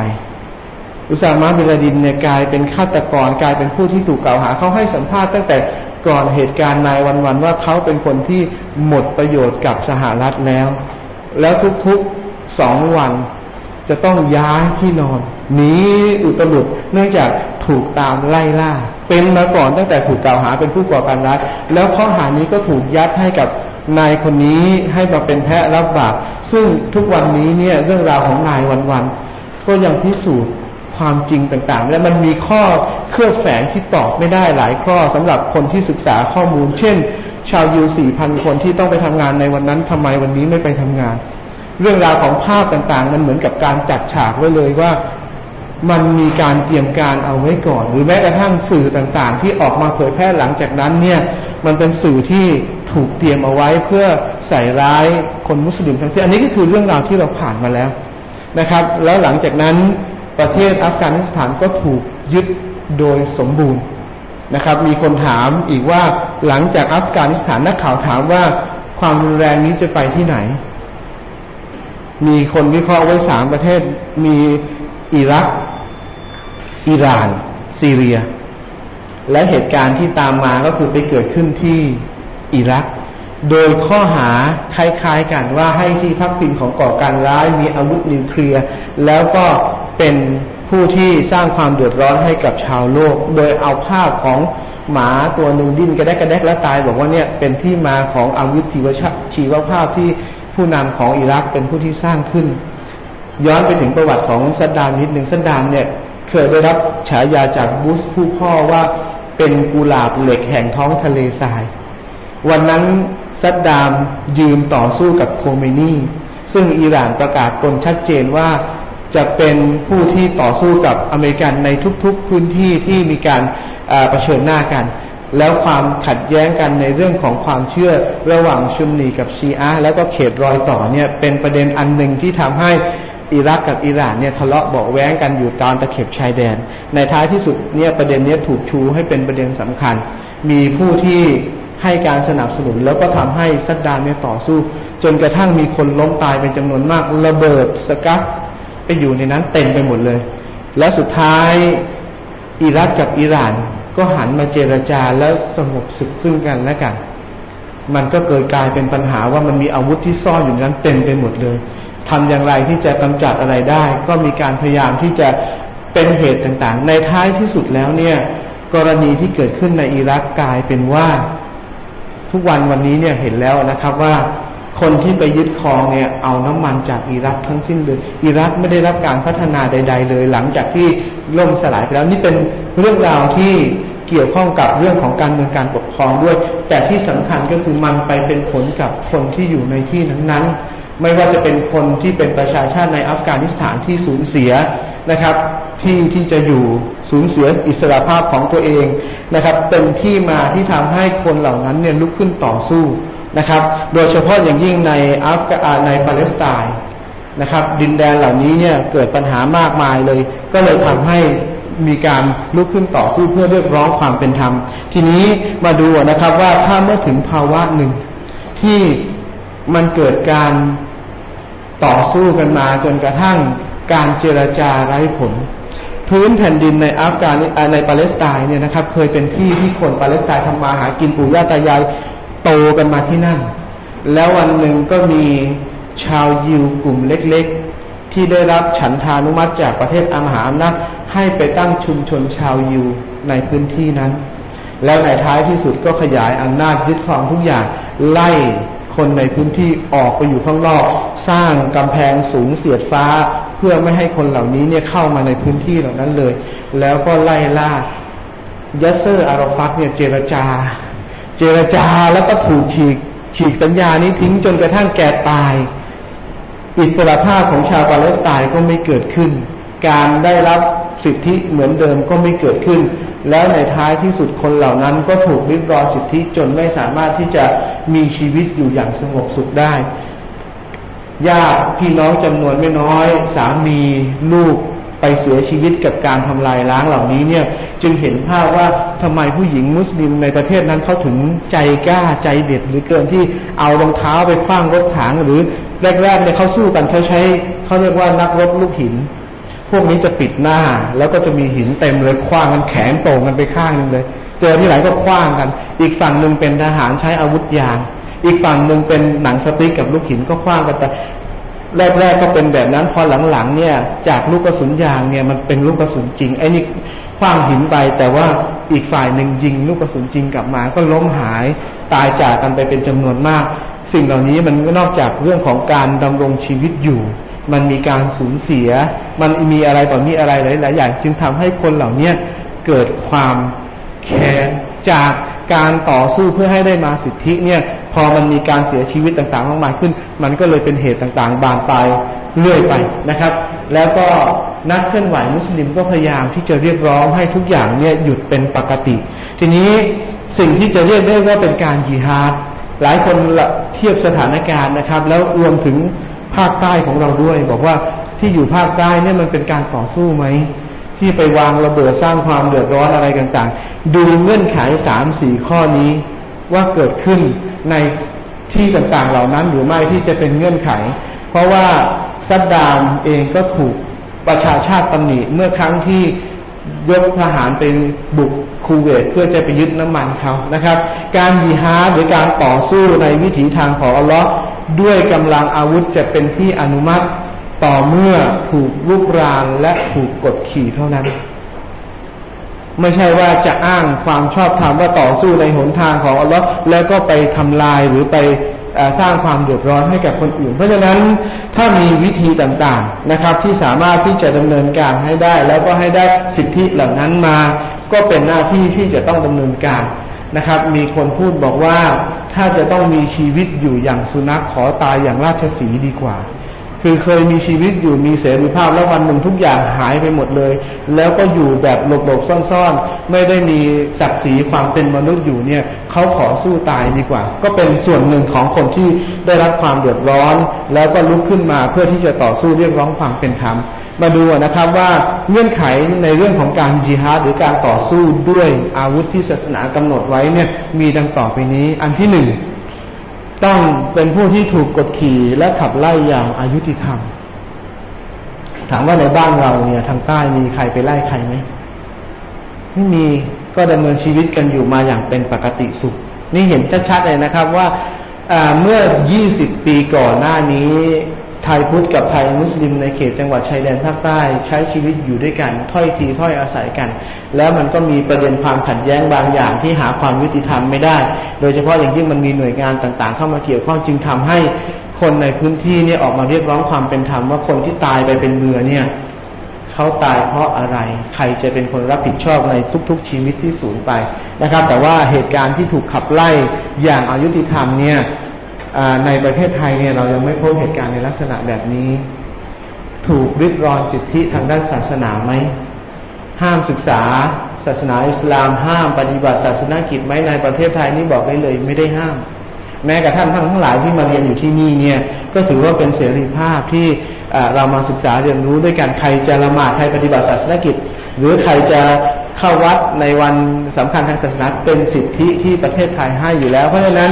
อุสามะบิลาดินเนี่ยกลายเป็นฆาตกรกลายเป็นผู้ที่ถูกกล่าวหาเขาให้สัมภาษณ์ตั้งแต่ก่อนเหตุการณ์นายวันๆว่าเขาเป็นคนที่หมดประโยชน์กับสหรัฐแล้ว แล้วทุกๆสองวันจะต้องย้ายที่นอน หนีอุตลุดเนื่องจากถูกตามไล่ล่า เป็นมาก่อนตั้งแต่ถูกกล่าวหาเป็นผู้ก่อการร้ายแล้วข้อหานี้ก็ถูกยัดให้กับนายคนนี้ให้มาเป็นแพะรับบาปซึ่งทุกวันนี้เนี่ยเรื่องราวของนายวันๆก็ยังพิสูจน์ความจริงต่างๆ และมันมีข้อเครือบแฝงที่ตอบไม่ได้หลายข้อสำหรับคนที่ศึกษาข้อมูล เช่น ชาวยูสี่พันคนที่ต้องไปทำงานในวันนั้นทำไมวันนี้ไม่ไปทำงาน เรื่องราวของภาพต่างๆ มันเหมือนกับการจัดฉากไว้เลยว่า มันมีการเตรียมการเอาไว้ก่อน หรือแม้กระทั่งสื่อต่างๆ ที่ออกมาเผยแพร่หลังจากนั้นเนี่ย มันเป็นสื่อที่ถูกเตรียมเอาไว้เพื่อใส่ร้ายคนมุสลิมทั้งสิ้นอันนี้ก็คือเรื่องราวที่เราผ่านมาแล้วนะครับ แล้วหลังจากนั้นประเทศอัฟกานิสถานก็ถูกยึดโดยสมบูรณ์นะครับ มีคนถามอีกว่าหลังจากอัฟกานิสถานนักข่าวถามว่าความรุนแรงนี้จะไปที่ไหน มีคนวิเคราะห์ไว้สามประเทศมีอิรัก อิหร่าน ซีเรีย และเหตุการณ์ที่ตามมาก็คือไปเกิดขึ้นที่อิรัก โดยข้อหาคล้ายๆกันว่าให้ที่พักพิงของก่อการร้ายมีอาวุธนิวเคลียร์ แล้วก็เป็นผู้ที่สร้างความเดือดร้อนให้กับชาวโลก โดยเอาภาพของหมาตัวหนึ่งดิ้นกระแดกกระแดกและตาย บอกว่าเนี่ยเป็นที่มาของอาวุธชีวชชีวภาพที่ผู้นำของอิรักเป็นผู้ที่สร้างขึ้น ย้อนไปถึงประวัติของซัดดามนิดหนึ่งซัดดามเนี่ย เคยได้รับฉายาจากบุสผู้พ่อว่าเป็นกุหลาบเหล็กแห่งท้องทะเลทราย วันนั้นซัดดามยืนต่อสู้กับโคเมนีซึ่งอิหร่านประกาศตนชัดเจนว่าจะเป็นผู้ที่ต่อสู้กับอเมริกันในทุกๆพื้นที่ที่มีการเผชิญหน้ากัน แล้วความขัดแย้งกันในเรื่องของความเชื่อระหว่างชุนนีกับชีอะแล้วก็เขตรอยต่อเนี่ยเป็นประเด็นอันหนึ่งที่ทำให้ อิรักกับอิหร่านเนี่ยทะเลาะเบาแว้งกันอยู่ตามตะเข็บชายแดน ในท้ายที่สุดเนี่ยประเด็นเนี้ยถูกชูให้เป็นประเด็นสำคัญ มีผู้ที่ให้การสนับสนุนแล้วก็ทำให้ซัดดานเนี่ยต่อสู้ จนกระทั่งมีคนล้มตายเป็นจำนวนมากระเบิดสกัดไปอยู่ในนั้นเต็มไปหมดเลย แล้วสุดท้ายอิรักกับอิหร่านก็หันมาเจรจาแล้วสงบศึกซึ่งกันและกัน มันก็เกิดกลายเป็นปัญหาว่ามันมีอาวุธที่ซ่อนอยู่นั้นเต็มไปหมดเลย ทำอย่างไรที่จะกำจัดอะไรได้ ก็มีการพยายามที่จะเป็นเหตุต่างๆ ในท้ายที่สุดแล้วเนี่ย กรณีที่เกิดขึ้นในอิรักกลายเป็นว่า ทุกวันวันนี้เนี่ยเห็นแล้วนะครับว่าคนที่ไปยึดครองเนี่ยเอาน้ำมันจากอิรักทั้งสิ้นเลยอิรักไม่ได้รับการพัฒนาใด ๆ เลย หลังจากที่ล่มสลายไปแล้วนี่เป็นเรื่องราวที่เกี่ยวข้องกับเรื่องของการเมืองการปกครองด้วย แต่ที่สำคัญก็คือมันไปเป็นผลกับคนที่อยู่ในที่นั้นๆ ไม่ว่าจะเป็นคนที่เป็นประชาชาติในอัฟกานิสถานที่สูญเสียนะครับ ที่ที่จะอยู่สูญเสียอิสรภาพของตัวเองนะครับ เป็นที่มาที่ทำให้คนเหล่านั้นเนี่ยลุกขึ้นต่อสู้นะครับ โดยเฉพาะอย่างยิ่งในอัฟกานในปาเลสไตน์นะครับ ดินแดนเหล่านี้เนี่ยเกิดปัญหามากมายเลย ก็เลยทำให้มีการลุกขึ้นต่อสู้เพื่อเรียกร้องความเป็นธรรม ทีนี้มาดูนะครับว่าถ้าเมื่อถึงภาวะหนึ่งที่มันเกิดการ ต่อสู้กันมาจนกระทั่งการเจรจาไร้ผล พื้นแผ่นดินในอัฟกานในปาเลสไตน์เนี่ยนะครับ เคยเป็นที่ที่คนปาเลสไตน์ทำมาหากินปู่ย่าตายายโตกันมาที่นั่น แล้ววันหนึ่งก็มีชาวยิวกลุ่มเล็กๆ ที่ได้รับฉันทานุมัติจากประเทศอามหาอำนาจให้ไปตั้งชุมชนชาวยิวในพื้นที่นั้น แล้วในท้ายที่สุดก็ขยายอำนาจยึดครองทุกอย่างไล่ คนในพื้นที่ออกไปอยู่ข้างนอก สร้างกำแพงสูงเสียดฟ้า เพื่อไม่ให้คนเหล่านี้เนี่ยเข้ามาในพื้นที่เหล่านั้นเลย แล้วก็ไล่ล่ายัสเซอร์อารอฟัตเนี่ยเจรจา เจรจาแล้วก็ถูกฉีกฉีกสัญญานี้ทิ้งจนกระทั่งแก่ตาย อิสรภาพของชาวปาเลสไตน์ก็ไม่เกิดขึ้น การได้รับสิทธิเหมือนเดิมก็ไม่เกิดขึ้น แล้วในท้ายที่สุดคนเหล่านั้นก็ถูกริบรอสิทธิจนไม่สามารถที่จะมีชีวิตอยู่อย่างสงบสุขได้ญาติพี่น้องจำนวนไม่น้อย สามีลูกไปเสียชีวิตกับการทำลายล้างเหล่านี้เนี่ย จึงเห็นภาพว่าทำไมผู้หญิงมุสลิมในประเทศนั้นเขาถึงใจกล้าใจเด็ดหรือเกินที่เอารองเท้าไปคว้างรถถังหรือแรกๆเนี่ยเขาสู้กันเขาใช้เขาเรียกว่านักรบลูกหิน พวกนี้จะปิดหน้า แล้วก็จะมีหินเต็มเลยคว้างกันแขนโต่งกันไปข้างนึงเลย เจอที่ไหนก็คว้างกัน อีกฝั่งหนึ่งเป็นทหารใช้อาวุธยาง อีกฝั่งหนึ่งเป็นหนังสติ๊กกับลูกหินก็คว้างกันแต่แรกๆก็เป็นแบบนั้นพอหลังๆเนี่ย จากลูกกระสุนยางเนี่ยมันเป็นลูกกระสุนจริงไอ้นี่คว้างหินไป แต่ว่าอีกฝ่ายหนึ่งยิงลูกกระสุนจริงกลับมา ก็ล้มหายตายจากกันไปเป็นจำนวนมาก สิ่งเหล่านี้มันก็นอกจากเรื่องของการดำรงชีวิตอยู่ มันมีการสูญเสีย มันมีอะไรต่อมีอะไรหลายๆอย่างจึงทำให้คนเหล่าเนี้ยเกิดความแค้นจากการต่อสู้เพื่อให้ได้มาสิทธิเนี่ย พอมันมีการเสียชีวิตต่างๆมากมายขึ้น มันก็เลยเป็นเหตุต่างๆ บานปลายเรื่อยไปนะครับ แล้วก็นักเคลื่อนไหวมุสลิมก็พยายามที่จะเรียกร้องให้ทุกอย่างเนี่ยหยุดเป็นปกติ ทีนี้สิ่งที่จะเรียกได้ว่าเป็นการยิฮาดหลายคนเทียบสถานการณ์นะครับ แล้วรวมถึง ภาคใต้ของเราด้วย บอกว่าที่อยู่ภาคใต้เนี่ยมันเป็นการต่อสู้ไหมที่ไปวางระเบิดสร้างความเดือดร้อนอะไรต่างๆ ดูเงื่อนไขสามสี่ข้อนี้ว่าเกิดขึ้นในที่ต่างๆเหล่านั้นหรือไม่ที่จะเป็นเงื่อนไข เพราะว่าซัดดามเองก็ถูกประชาชาติตำหนิเมื่อครั้งที่ยกทหารเป็นบุกคูเวตเพื่อจะไปยึดน้ำมันเขานะครับ การยีฮาหรือการต่อสู้ในวิถีทางของอัลลอฮ์ ด้วยกำลังอาวุธจะเป็นที่อนุมัติต่อเมื่อถูกลุกรานและถูกกดขี่เท่านั้น ไม่ใช่ว่าจะอ้างความชอบธรรมว่าต่อสู้ในหนทางของอัลลอฮ์แล้วก็ไปทำลายหรือไปสร้างความเดือดร้อนให้กับคนอื่น เพราะฉะนั้นถ้ามีวิธีต่างๆนะครับ ที่สามารถที่จะดำเนินการให้ได้ แล้วก็ให้ได้สิทธิเหล่านั้นมา ก็เป็นหน้าที่ที่จะต้องดำเนินการนะครับ มีคนพูดบอกว่า ถ้าจะต้องมีชีวิตอยู่อย่างสุนัขขอตายอย่างราชสีดีกว่า คือเคยมีชีวิตอยู่มีเสรีภาพแล้ววันหนึ่งทุกอย่างหายไปหมดเลย แล้วก็อยู่แบบหลบๆซ่อนๆ ไม่ได้มีศักดิ์ศรีความเป็นมนุษย์อยู่เนี่ยเขาขอสู้ตายดีกว่า ก็เป็นส่วนหนึ่งของคนที่ได้รับความเดือดร้อน แล้วก็ลุกขึ้นมาเพื่อที่จะต่อสู้เรียกร้องความเป็นธรรม มาดูนะครับว่าเงื่อนไขในเรื่องของการจิฮาดหรือการต่อสู้ด้วยอาวุธที่ศาสนากำหนดไว้เนี่ยมีดังต่อไปนี้ อันที่หนึ่งต้องเป็นผู้ที่ถูกกดขี่และขับไล่อย่างอายุติธรรม ถามว่าในบ้านเราเนี่ยทางใต้มีใครไปไล่ใครไหมไม่มีก็ดำเนินชีวิตกันอยู่มาอย่างเป็นปกติสุข นี่เห็นชัดๆเลยนะครับว่าเมื่อ 20 ปีก่อนหน้านี้ ไทยพุทธกับไทยมุสลิมในเขตจังหวัดชายแดนภาคใต้ใช้ชีวิตอยู่ด้วยกันถ้อยทีถ้อยอาศัยกัน แล้วมันก็มีประเด็นความขัดแย้งบางอย่างที่หาความยุติธรรมไม่ได้ โดยเฉพาะอย่างยิ่งมันมีหน่วยงานต่างๆ เข้ามาเกี่ยวข้องจึงทำให้คนในพื้นที่เนี่ยออกมาเรียกร้องความเป็นธรรมว่าคนที่ตายไปเป็นเมือเนี่ยเขาตายเพราะอะไร ใครจะเป็นคนรับผิดชอบในทุกๆชีวิตที่สูญไปนะครับ แต่ว่าเหตุการณ์ที่ถูกขับไล่อย่างอายุติธรรมเนี่ย ในประเทศไทยเนี่ยเรายังไม่พบเหตุการณ์ในลักษณะแบบนี้ ถูกริดรอนสิทธิทางด้านศาสนาไหมห้ามศึกษาศาสนาอิสลาม ห้ามปฏิบัติศาสนากิจไหมในประเทศไทยนี่บอกได้เลยไม่ได้ห้าม แม้กระทั่งทั้งทั้งหลายที่มาเรียนอยู่ที่นี่เนี่ย ก็ถือว่าเป็นเสรีภาพที่เรามาศึกษาเรียนรู้ด้วยกันใครจะละหมาดใครปฏิบัติศาสนกิจ หรือใครจะ เข้าวัดในวันสำคัญทางศาสนาเป็นสิทธิที่ประเทศไทยให้อยู่แล้ว เพราะฉะนั้น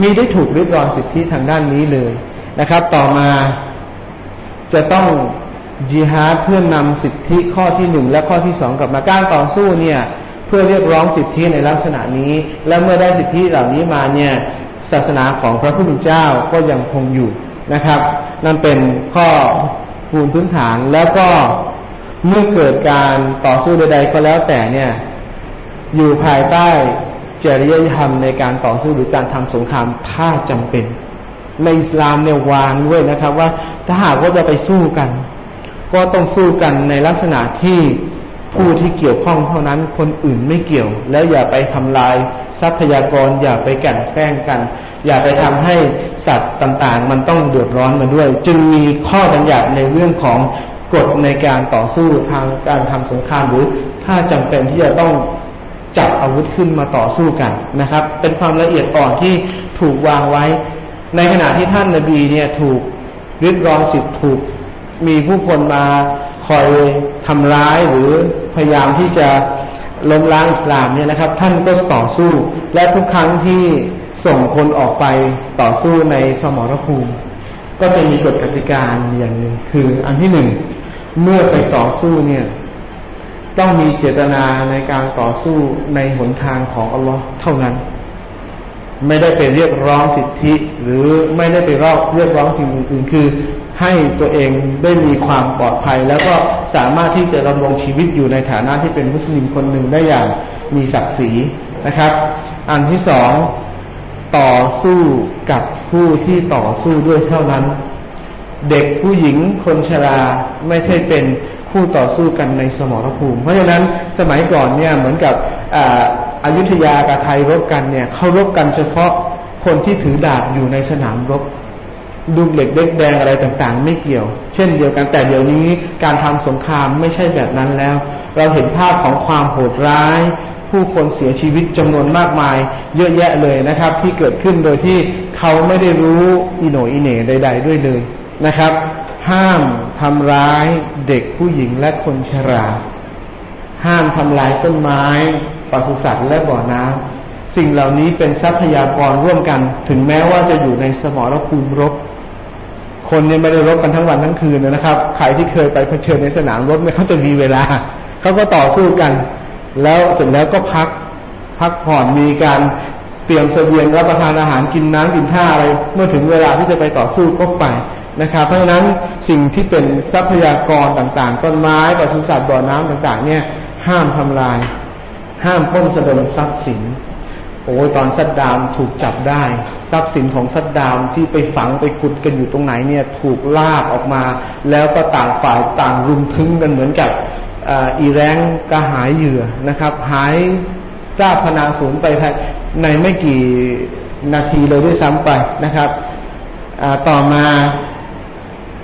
มีได้ถูกริดรอนสิทธิทางด้านนี้เลยนะครับ ต่อมาจะต้องจิฮาดเพื่อนำสิทธิข้อที่หนึ่งและข้อที่สองกลับมาการต่อสู้เนี่ยเพื่อเรียกร้องสิทธิในลักษณะนี้ และเมื่อได้สิทธิเหล่านี้มาเนี่ยศาสนาของพระผู้เป็นเจ้าก็ยังคงอยู่นะครับ นั่นเป็นข้อปูนพื้นฐานแล้วก็ เมื่อเกิดการต่อสู้ใด ๆ ก็แล้วแต่เนี่ย อยู่ภายใต้จริยธรรมในการต่อสู้หรือการทำสงครามถ้าจำเป็น ในอิสลามเนี่ยวางด้วยนะครับ ว่าถ้าหากว่าจะไปสู้กัน ก็ต้องสู้กันในลักษณะที่ผู้ที่เกี่ยวข้องเท่านั้นคนอื่นไม่เกี่ยว แล้วอย่าไปทำลายทรัพยากร อย่าไปกันแกล้งกัน อย่าไปทำให้สัตว์ต่างๆ มันต้องเดือดร้อนมาด้วย จึงมีข้อบัญญัติในเรื่องของ กฎในการต่อสู้ทางการทำสงครามหรือถ้าจำเป็นที่จะต้องจับอาวุธขึ้นมาต่อสู้กันนะครับ เป็นความละเอียดอ่อนที่ถูกวางไว้ ในขณะที่ท่านนาบีเนี่ยถูกริดรองสิทธิ์ถูก มีผู้คนมาคอยทำร้ายหรือพยายามที่จะล้มล้างอิสลามเนี่ยนะครับ ท่านก็ต่อสู้ และทุกครั้งที่ส่งคนออกไปต่อสู้ในสมรภูมิ ก็จะมีกฎกติกาอย่างหนึ่งคืออันที่หนึ่ง เมื่อไปต่อสู้เนี่ย ต้องมีเจตนาในการต่อสู้ในหนทางของอัลลอฮ์เท่านั้น ไม่ได้ไปเรียกร้องสิทธิ หรือไม่ได้ไปเรียกร้องสิ่งอื่นๆคือ ให้ตัวเองได้มีความปลอดภัย แล้วก็สามารถที่จะดำรงชีวิตอยู่ในฐานะที่เป็นมุสลิมคนหนึ่งได้อย่างมีศักดิ์ศรีนะครับ อันที่สองต่อสู้กับผู้ที่ต่อสู้ด้วยเท่านั้น เด็กผู้หญิงคนชราไม่ใช่เป็นคู่ต่อสู้กันในสมรภูมิ เพราะฉะนั้นสมัยก่อนเนี่ยเหมือนกับอายุทยากับไทยรบกันเนี่ยเขารบกันเฉพาะคนที่ถือดาบอยู่ในสนามรบลูกเหล็กเด็กแดงอะไรต่างๆ ไม่เกี่ยว เช่นเดียวกันแต่เดี๋ยวนี้การทำสงครามไม่ใช่แบบนั้นแล้ว เราเห็นภาพของความโหดร้าย ผู้คนเสียชีวิตจำนวนมากมาย เยอะแยะเลยนะครับ ที่เกิดขึ้นโดยที่เขาไม่ได้รู้อิโนอิเน่ใด ๆ ด้วยเลย นะครับ ห้ามทำร้ายเด็กผู้หญิงและคนชรา ห้ามทำลายต้นไม้ปศุสัตว์และบ่อน้ำสิ่งเหล่านี้เป็นทรัพยากรร่วมกัน ถึงแม้ว่าจะอยู่ในสมรภูมิรบคนเนี่ยไม่ได้รบกันทั้งวันทั้งคืนนะครับ ใครที่เคยไปเผชิญในสนามรบเนี่ยเขาจะมีเวลา เขาก็ต่อสู้กัน แล้วเสร็จแล้วก็พัก พักผ่อน มีการเตรียมเสบียงรับประทานอาหารกินน้ำกินท่าอะไร เมื่อถึงเวลาที่จะไปต่อสู้ก็ไป นะครับ เพราะฉะนั้นสิ่งที่เป็นทรัพยากรต่างๆ ต้นไม้ปศุสัตว์บ่อน้ำต่างๆ เนี่ย ห้ามทำลาย ห้ามพ้นสะดมทรัพย์สินโอ้ยตอนซัดดามถูกจับได้ ทรัพย์สินของซัดดามที่ไปฝังไปขุดกันอยู่ตรงไหนเนี่ย ถูกลากออกมา แล้วก็ต่างฝ่ายต่างรุมทึงกันเหมือนกับอีแรงกระหายเหยื่อนะครับ หายราพนาสูญไปในไม่กี่นาทีเลยด้วยซ้ำไปนะครับต่อมา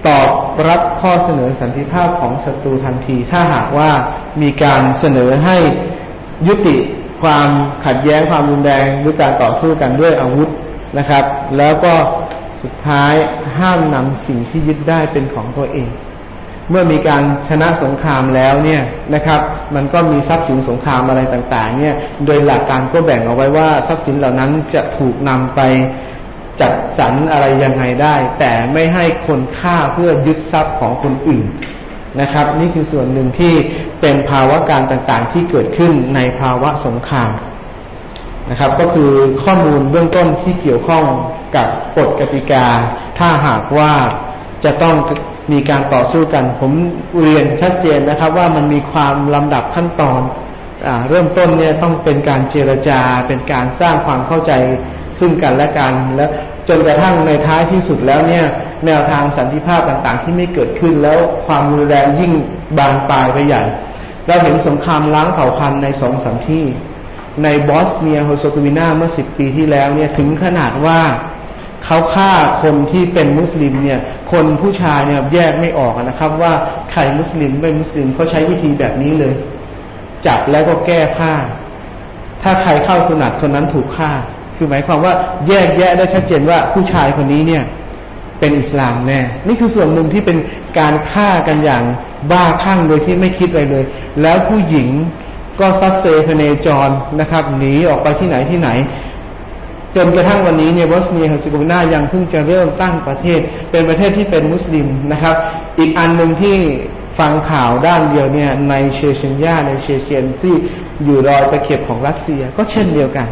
ตอบรับข้อเสนอสันติภาพของศัตรูทันที ถ้าหากว่ามีการเสนอให้ยุติความขัดแย้งความรุนแรงหรือการต่อสู้กันด้วยอาวุธนะครับ แล้วก็สุดท้ายห้ามนำสิ่งที่ยึดได้เป็นของตัวเอง เมื่อมีการชนะสงครามแล้วเนี่ยนะครับ มันก็มีทรัพย์สินสงครามอะไรต่างๆ เนี่ย โดยหลักการก็แบ่งเอาไว้ว่าทรัพย์สินเหล่านั้นจะถูกนำไป จัดสรรอะไรยังไงได้ แต่ไม่ให้คนฆ่าเพื่อยึดทรัพย์ของคนอื่นนะครับ นี่คือส่วนหนึ่งที่เป็นภาวะการต่างๆ ที่เกิดขึ้นในภาวะสงครามนะครับ ก็คือข้อมูลเบื้องต้นที่เกี่ยวข้องกับกฎกติกา ถ้าหากว่าจะต้องมีการต่อสู้กัน ผมเรียนชัดเจนนะครับ ว่ามันมีความลำดับขั้นตอนอเริ่มต้นเนี่ยต้องเป็นการเจรจา เป็นการสร้างความเข้าใจ ซึ่งกันและกันและจนกระทั่งในท้ายที่สุดแล้วเนี่ย แนวทางสันติภาพต่างๆ ที่ไม่เกิดขึ้นแล้วความรุนแรงยิ่งบานปลายไปใหญ่เราเห็นสงครามล้างเผ่าพันธุ์ในสองสามที่ในบอสเนียโฮโซกวีนาเมื่อสิบปีที่แล้วเนี่ยถึงขนาดว่าเขาฆ่าคนที่เป็นมุสลิมเนี่ย คนผู้ชายเนี่ยแยกไม่ออกนะครับ ว่าใครมุสลิมไม่มุสลิมเขาใช้วิธีแบบนี้เลย จับแล้วก็แก้ผ้า ถ้าใครเข้าสุนัตคนนั้นถูกฆ่า คือหมายความว่าแยกแยะได้ชัดเจนว่าผู้ชายคนนี้เนี่ย เป็นอิสลามแน่ นี่คือส่วนหนึ่งที่เป็นการฆ่ากันอย่างบ้าคลั่งโดยที่ไม่คิดอะไรเลย แล้วผู้หญิงก็ซัดเซพเนจรนะครับหนีออกไปที่ไหนที่ไหนจนกระทั่งวันนี้เนี่ยบอสเนียเฮอร์ซิโกวีนายังเพิ่งจะเริ่มตั้งประเทศ เป็นประเทศที่เป็นมุสลิมนะครับ อีกอันหนึ่งที่ฟังข่าวด้านเดียวเนี่ยในเชเชนยาในเชเชนที่อยู่รอยตะเข็บของรัสเซีย ก็เช่นเดียวกัน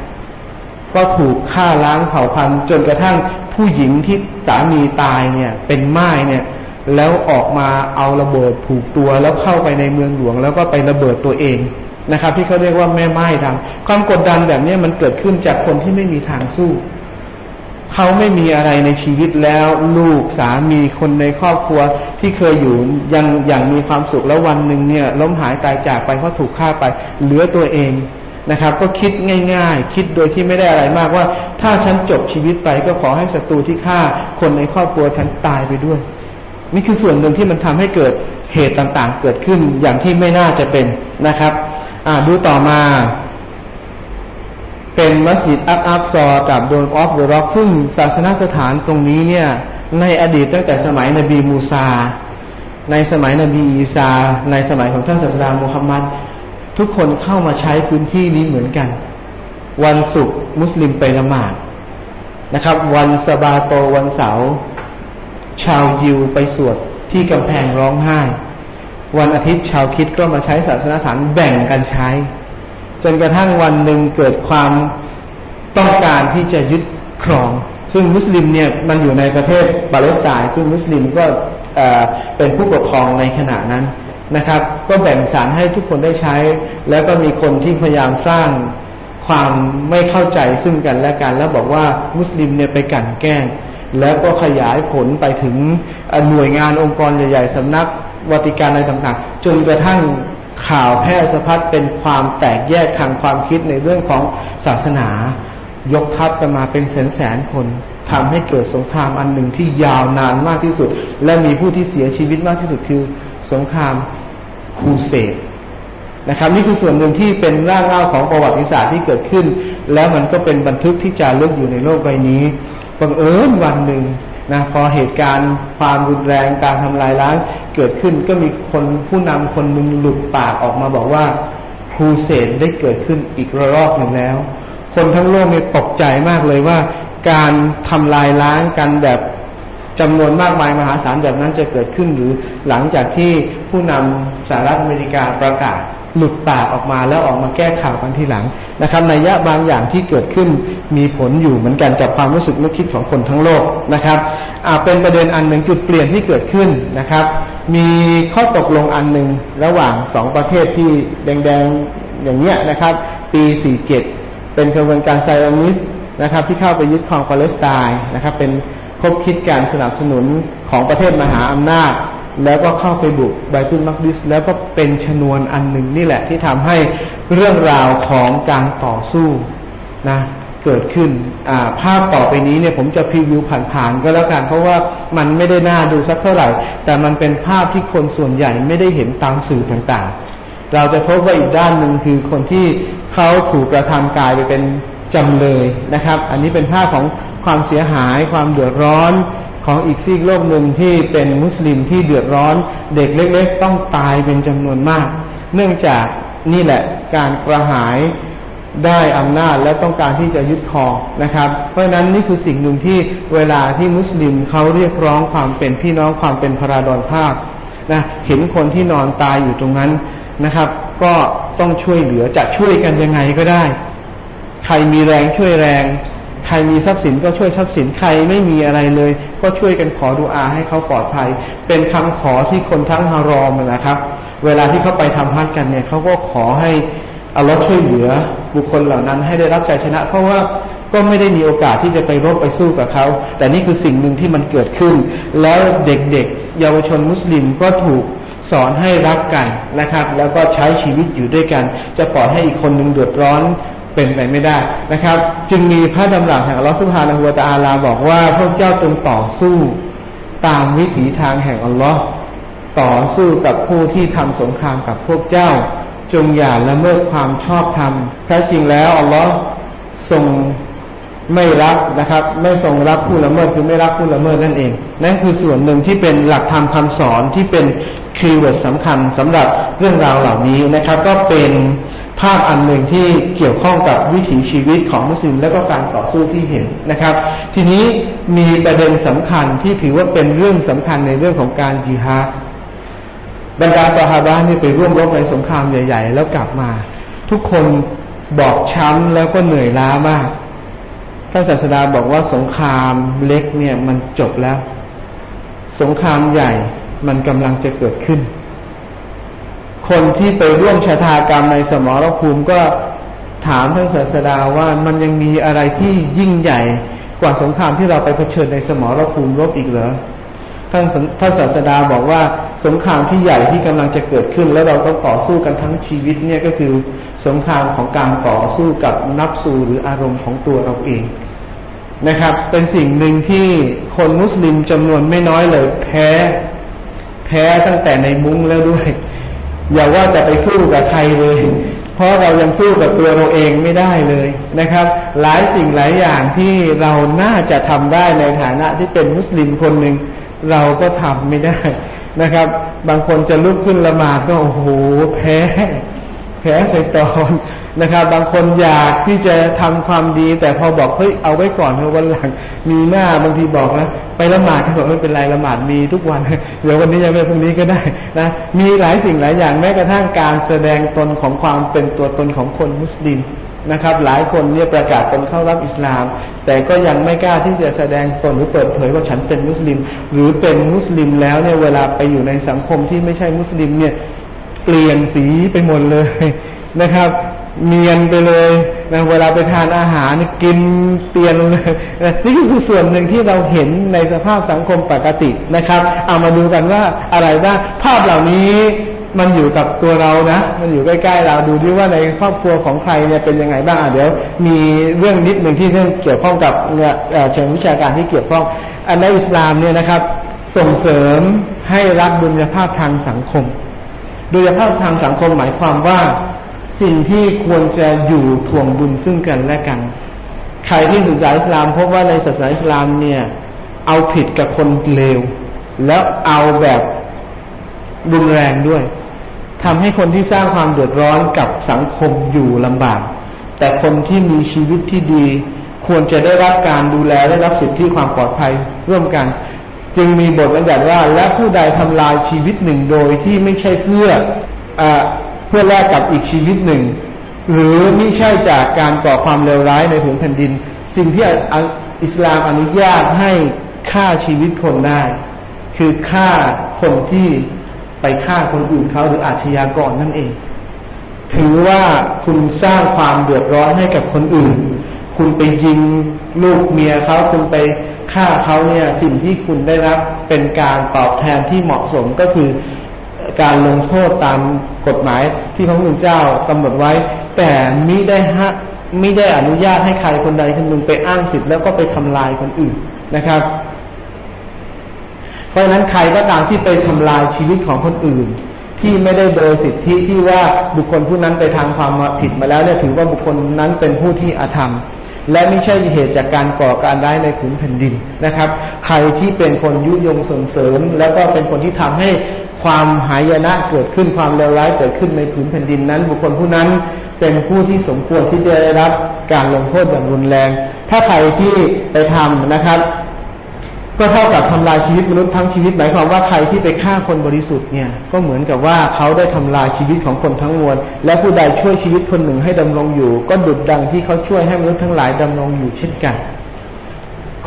ก็ถูกฆ่าล้างเผ่าพันธุ์จนกระทั่งผู้หญิงที่สามีตายเนี่ยเป็นไม้เนี่ยแล้วออกมาเอาระเบิดผูกตัวแล้วเข้าไปในเมืองหลวง แล้วก็ไประเบิดตัวเองนะครับ ที่เขาเรียกว่าแม่ไม้ดำความกดดันแบบนี้มันเกิดขึ้นจากคนที่ไม่มีทางสู้เขาไม่มีอะไรในชีวิตแล้วลูกสามีคนในครอบครัวที่เคยอยู่ยังอย่างมีความสุขแล้ววันหนึ่งเนี่ยล้มหายตายจากไปเพราะถูกฆ่าไปเหลือตัวเอง นะครับ ก็คิดง่าย ๆ คิดโดยที่ไม่ได้อะไรมากว่า ถ้าฉันจบชีวิตไปก็ขอให้ศัตรูที่ฆ่าคนในครอบครัวฉันตายไปด้วย นี่คือส่วนหนึ่งที่มันทำให้เกิดเหตุต่างๆ เกิดขึ้นอย่างที่ไม่น่าจะเป็นนะครับอ่าดูต่อมา เป็นมัสยิดอักอักซอกับโดนออฟเดอะร็อกซึ่งศาสนสถานตรงนี้เนี่ย ในอดีตตั้งแต่สมัยนบีมูซาในสมัยนบีอีสาในสมัยของท่านศาสดามุฮัมมัด ทุกคนเข้ามาใช้พื้นที่นี้เหมือนกัน วันศุกร์มุสลิมไปละหมาดนะครับ วันสบาโตวันเสาร์ชาวยิวไปสวดที่กำแพงร้องไห้ วันอาทิตย์ชาวคิดก็มาใช้ศาสนาฐานแบ่งกันใช้ จนกระทั่งวันหนึ่งเกิดความต้องการที่จะยึดครอง ซึ่งมุสลิมเนี่ยมันอยู่ในประเทศปาเลสไตน์ซึ่งมุสลิมก็เป็นผู้ปกครองในขณะนั้น นะครับ ก็แบ่งสารให้ทุกคนได้ใช้ แล้วก็มีคนที่พยายามสร้างความไม่เข้าใจซึ่งกันและกัน แล้วบอกว่ามุสลิมเนี่ยไปกั่นแกล้ง แล้วก็ขยายผลไปถึงหน่วยงานองค์กรใหญ่ๆสำนักวัติการอะไรต่างๆ จนกระทั่งข่าวแพร่สะพัดเป็นความแตกแยกทางความคิดในเรื่องของศาสนา ยกทัพกันมาเป็นแสนแสนคนทำให้เกิดสงครามอันหนึ่งที่ยาวนานมากที่สุด และมีผู้ที่เสียชีวิตมากที่สุดคือสงคราม คูเสดนะครับ นี่คือส่วนหนึ่งที่เป็นร่างเล่าของประวัติศาสตร์ที่เกิดขึ้น แล้วมันก็เป็นบันทึกที่จารึกอยู่ในโลกใบนี้บังเอิญวันหนึ่งนะพอเหตุการณ์ความรุนแรงการทำลายล้างเกิดขึ้นก็มีคนผู้นำคนหนึ่งหลุดปากออกมาบอกว่าครูเสดได้เกิดขึ้นอีกระลอกหนึ่งแล้ว คนทั้งโลกเนี่ยตกใจมากเลยว่า การทำลายล้างกันแบบ จำนวนมากมายมหาศาลแบบนั้นจะเกิดขึ้นหรือหลังจากที่ผู้นำสหรัฐอเมริกาประกาศหลุดปากออกมาแล้วออกมาแก้ข่าวกันทีหลังนะครับในยะบางอย่างที่เกิดขึ้นมีผลอยู่เหมือนกันกับความรู้สึกนึกคิดของคนทั้งโลกนะครับอาเป็นประเด็นอันหนึ่งจุดเปลี่ยนที่เกิดขึ้นนะครับ มีข้อตกลงอันหนึ่งระหว่างสองประเทศที่แดงๆอย่างเนี้ยนะครับ ปี 47 เป็นกระบวนการไซออนิสนะครับที่เข้าไปยึดครองปาเลสไตน์นะครับเป็น คบคิดการสนับสนุนของประเทศมหาอำนาจ แล้วก็เข้าไปบุกไบตุนมักดิส แล้วก็เป็นชนวนอันหนึ่งนี่แหละที่ทำให้เรื่องราวของการต่อสู้นะเกิดขึ้นภาพต่อไปนี้เนี่ยผมจะพรีวิวผ่านๆก็แล้วกันเพราะว่ามันไม่ได้น่าดูสักเท่าไหร่ แต่มันเป็นภาพที่คนส่วนใหญ่ไม่ได้เห็นตามสื่อต่างๆ เราจะพบว่าอีกด้านหนึ่งคือคนที่เขาถูกกระทำกายไปเป็นจำเลยนะครับ อันนี้เป็นภาพของ ความเสียหาย ความเดือดร้อนของอีกซีกโลกหนึ่งที่เป็นมุสลิมที่เดือดร้อน เด็กเล็ก ๆ ต้องตายเป็นจำนวนมาก เนื่องจากนี่แหละการกระหายได้อำนาจและต้องการที่จะยึดครองนะครับ เพราะฉะนั้นนี่คือสิ่งหนึ่งที่เวลาที่มุสลิมเขาเรียกร้องความเป็นพี่น้องความเป็นพราดอนภาคนะเห็นคนที่นอนตายอยู่ตรงนั้นนะครับ ก็ต้องช่วยเหลือจะช่วยกันยังไงก็ได้ ใครมีแรงช่วยแรง ใครมีทรัพย์สินก็ช่วยทรัพย์สินใครไม่มีอะไรเลย ก็ช่วยกันขอดูอาให้เขาปลอดภัย เป็นคำขอที่คนทั้งฮารอมนะครับ เวลาที่เขาไปทำฮัจกันเนี่ยเขาก็ขอให้อัลลอฮ์ช่วยเหลือบุคคลเหล่านั้นให้ได้รับใจชนะ เพราะว่าก็ไม่ได้มีโอกาสที่จะไปรบไปสู้กับเขา แต่นี่คือสิ่งหนึ่งที่มันเกิดขึ้น แล้วเด็กๆ เยาวชนมุสลิมก็ถูกสอนให้รักกันนะครับ แล้วก็ใช้ชีวิตอยู่ด้วยกัน จะปล่อยให้อีกคนหนึ่งเดือดร้อน เป็นไปไม่ได้นะครับ จึงมีพระดำรัสแห่งอัลลอฮฺสุบฮานะฮูวะตะอาลาบอกว่าพวกเจ้าจงต่อสู้ตามวิถีทางแห่งอัลลอฮ์ต่อสู้กับผู้ที่ทำสงครามกับพวกเจ้า จงอย่าละเมิดความชอบธรรมแท้จริงแล้วอัลลอฮ์ทรงไม่รักนะครับ ไม่ทรงรักผู้ละเมิดคือไม่รักผู้ละเมิดนั่นเอง นั่นคือส่วนหนึ่งที่เป็นหลักธรรมคำสอนที่เป็น keyword สำคัญสำหรับเรื่องราวเหล่านี้นะครับ ก็เป็น ภาพอันหนึ่งที่เกี่ยวข้องกับวิถีชีวิตของมุสลิมและก็การต่อสู้ที่เห็นนะครับ ทีนี้มีประเด็นสำคัญที่ถือว่าเป็นเรื่องสำคัญในเรื่องของการจิฮาดบรรดาสหาบะนี่ไปร่วมรบในสงครามใหญ่ ๆ แล้วกลับมา ทุกคนบอกช้ำแล้วก็เหนื่อยล้ามากท่านศาสดาบอกว่าสงครามเล็กเนี่ยมันจบแล้ว สงครามใหญ่มันกำลังจะเกิดขึ้น คนที่ไปร่วมชะตากรรมในสมรภูมิก็ถามท่านศาสดาว่ามันยังมีอะไรที่ยิ่งใหญ่กว่าสงครามที่เราไปเผชิญในสมรภูมิรบอีกเหรอท่านท่านศาสดาบอกว่าสงครามที่ใหญ่ที่กำลังจะเกิดขึ้น แล้วเราต้องต่อสู้กันทั้งชีวิตเนี่ยก็คือสงครามของการต่อสู้กับนับสูหรืออารมณ์ของตัวเราเองนะครับ เป็นสิ่งหนึ่งที่คนมุสลิมจำนวนไม่น้อยเลย แพ้ แพ้ตั้งแต่ในมุ้งแล้วด้วย อย่าว่าจะไปสู้กับใครเลย เพราะเรายังสู้กับตัวเราเองไม่ได้เลยนะครับ หลายสิ่งหลายอย่างที่เราน่าจะทำได้ในฐานะที่เป็นมุสลิมคนหนึ่งเราก็ทำไม่ได้นะครับ บางคนจะลุกขึ้นละหมาดก็โอ้โหแพ้ แพ้ใส่ตอนนะครับ บางคนอยากที่จะทำความดี แต่พอบอกเฮ้ยเอาไว้ก่อนเถอะวันหลัง มีหน้าบางทีบอกนะไปละหมาดเขาบอกไม่เป็นไรละหมาดมีทุกวันเดี๋ยววันนี้ยังไม่พรุ่งนี้ก็ได้นะมีหลายสิ่งหลายอย่างแม้กระทั่งการแสดงตนของความเป็นตัวตนของคนมุสลิมนะครับ หลายคนเนี่ยประกาศตนเข้ารับอิสลาม แต่ก็ยังไม่กล้าที่จะแสดงตนหรือเปิดเผยว่าฉันเป็นมุสลิม หรือเป็นมุสลิมแล้วเนี่ยเวลาไปอยู่ในสังคมที่ไม่ใช่มุสลิมเนี่ย เปลี่ยนสีไปหมดเลยนะครับเมียนไปเลยนะเวลาไปทานอาหารกินเปลี่ยนเลยนี่คือส่วนหนึ่งที่เราเห็นในสภาพสังคมปกตินะครับ เอามาดูกันว่าอะไรบ้างภาพเหล่านี้มันอยู่กับตัวเรานะ มันอยู่ใกล้ๆเราดูดิว่าในครอบครัวของใครเนี่ยเป็นยังไงบ้างเดี๋ยว มีเรื่องนิดหนึ่งที่เกี่ยวข้องกับเชิงวิชาการที่เกี่ยวข้องอันในอิสลามเนี่ยนะครับ ส่งเสริมให้รักดุลยภาพทางสังคม โดยภาพทางสังคมหมายความว่า สิ่งที่ควรจะอยู่ทวงบุญซึ่งกันและกัน ใครที่ศึกษาอิสลามพบว่าในศาสนาอิสลามเนี่ย เอาผิดกับคนเลว แล้วเอาแบบรุนแรงด้วยทำให้คนที่สร้างความเดือดร้อนกับสังคมอยู่ลำบาก แต่คนที่มีชีวิตที่ดี ควรจะได้รับการดูแลได้รับสิทธิความปลอดภัยร่วมกัน จึงมีบทบัญญัติว่า และผู้ใดทำลายชีวิตหนึ่งโดยที่ไม่ใช่เพื่ออเพื่อแลกกับอีกชีวิตหนึ่ง หรือไม่ใช่จากการก่อความเลวร้ายในผืนแผ่นดิน สิ่งที่อิสลามอนุญาตให้ฆ่าชีวิตคนได้ คือฆ่าคนที่ไปฆ่าคนอื่นเขาหรืออาชญากรนั่นเอง ถือว่าคุณสร้างความเดือดร้อนให้กับคนอื่น คุณไปยิงลูกเมียเขาคุณไป ฆ่าเขาเนี่ยสิ่งที่คุณได้รับเป็นการตอบแทนที่เหมาะสมก็คือการลงโทษตามกฎหมายที่พระพุทธเจ้ากำหนดไว้ แต่มิได้ฮะไม่ได้อนุญาตให้ใครคนใดคนหนึ่งไปอ้างสิทธิ์แล้วก็ไปทำลายคนอื่นนะครับ เพราะฉะนั้นใครก็ตามที่ไปทำลายชีวิตของคนอื่น ที่ไม่ได้โดยสิทธิที่ว่าบุคคลผู้นั้นไปทางความผิดมาแล้วเนี่ยถือว่าบุคคลนั้นเป็นผู้ที่อาธรรม และไม่ใช่เหตุจากการก่อการร้ายในผืนแผ่นดินนะครับ ใครที่เป็นคนยุยงส่งเสริม แล้วก็เป็นคนที่ทำให้ความหายนะเกิดขึ้นความเลวร้ายเกิดขึ้นในผืนแผ่นดินนั้น บุคคลผู้นั้นเป็นผู้ที่สมควรที่จะได้รับการลงโทษอย่างรุนแรง ถ้าใครที่ไปทำนะครับ ก็เท่ากับทำลายชีวิตมนุษย์ทั้งชีวิตหมายความว่าใครที่ไปฆ่าคนบริสุทธิ์เนี่ยก็เหมือนกับว่าเขาได้ทำลายชีวิตของคนทั้งมวล และผู้ใดช่วยชีวิตคนหนึ่งให้ดำรงอยู่ ก็ดุดดังที่เขาช่วยให้มนุษย์ทั้งหลายดำรงอยู่เช่นกัน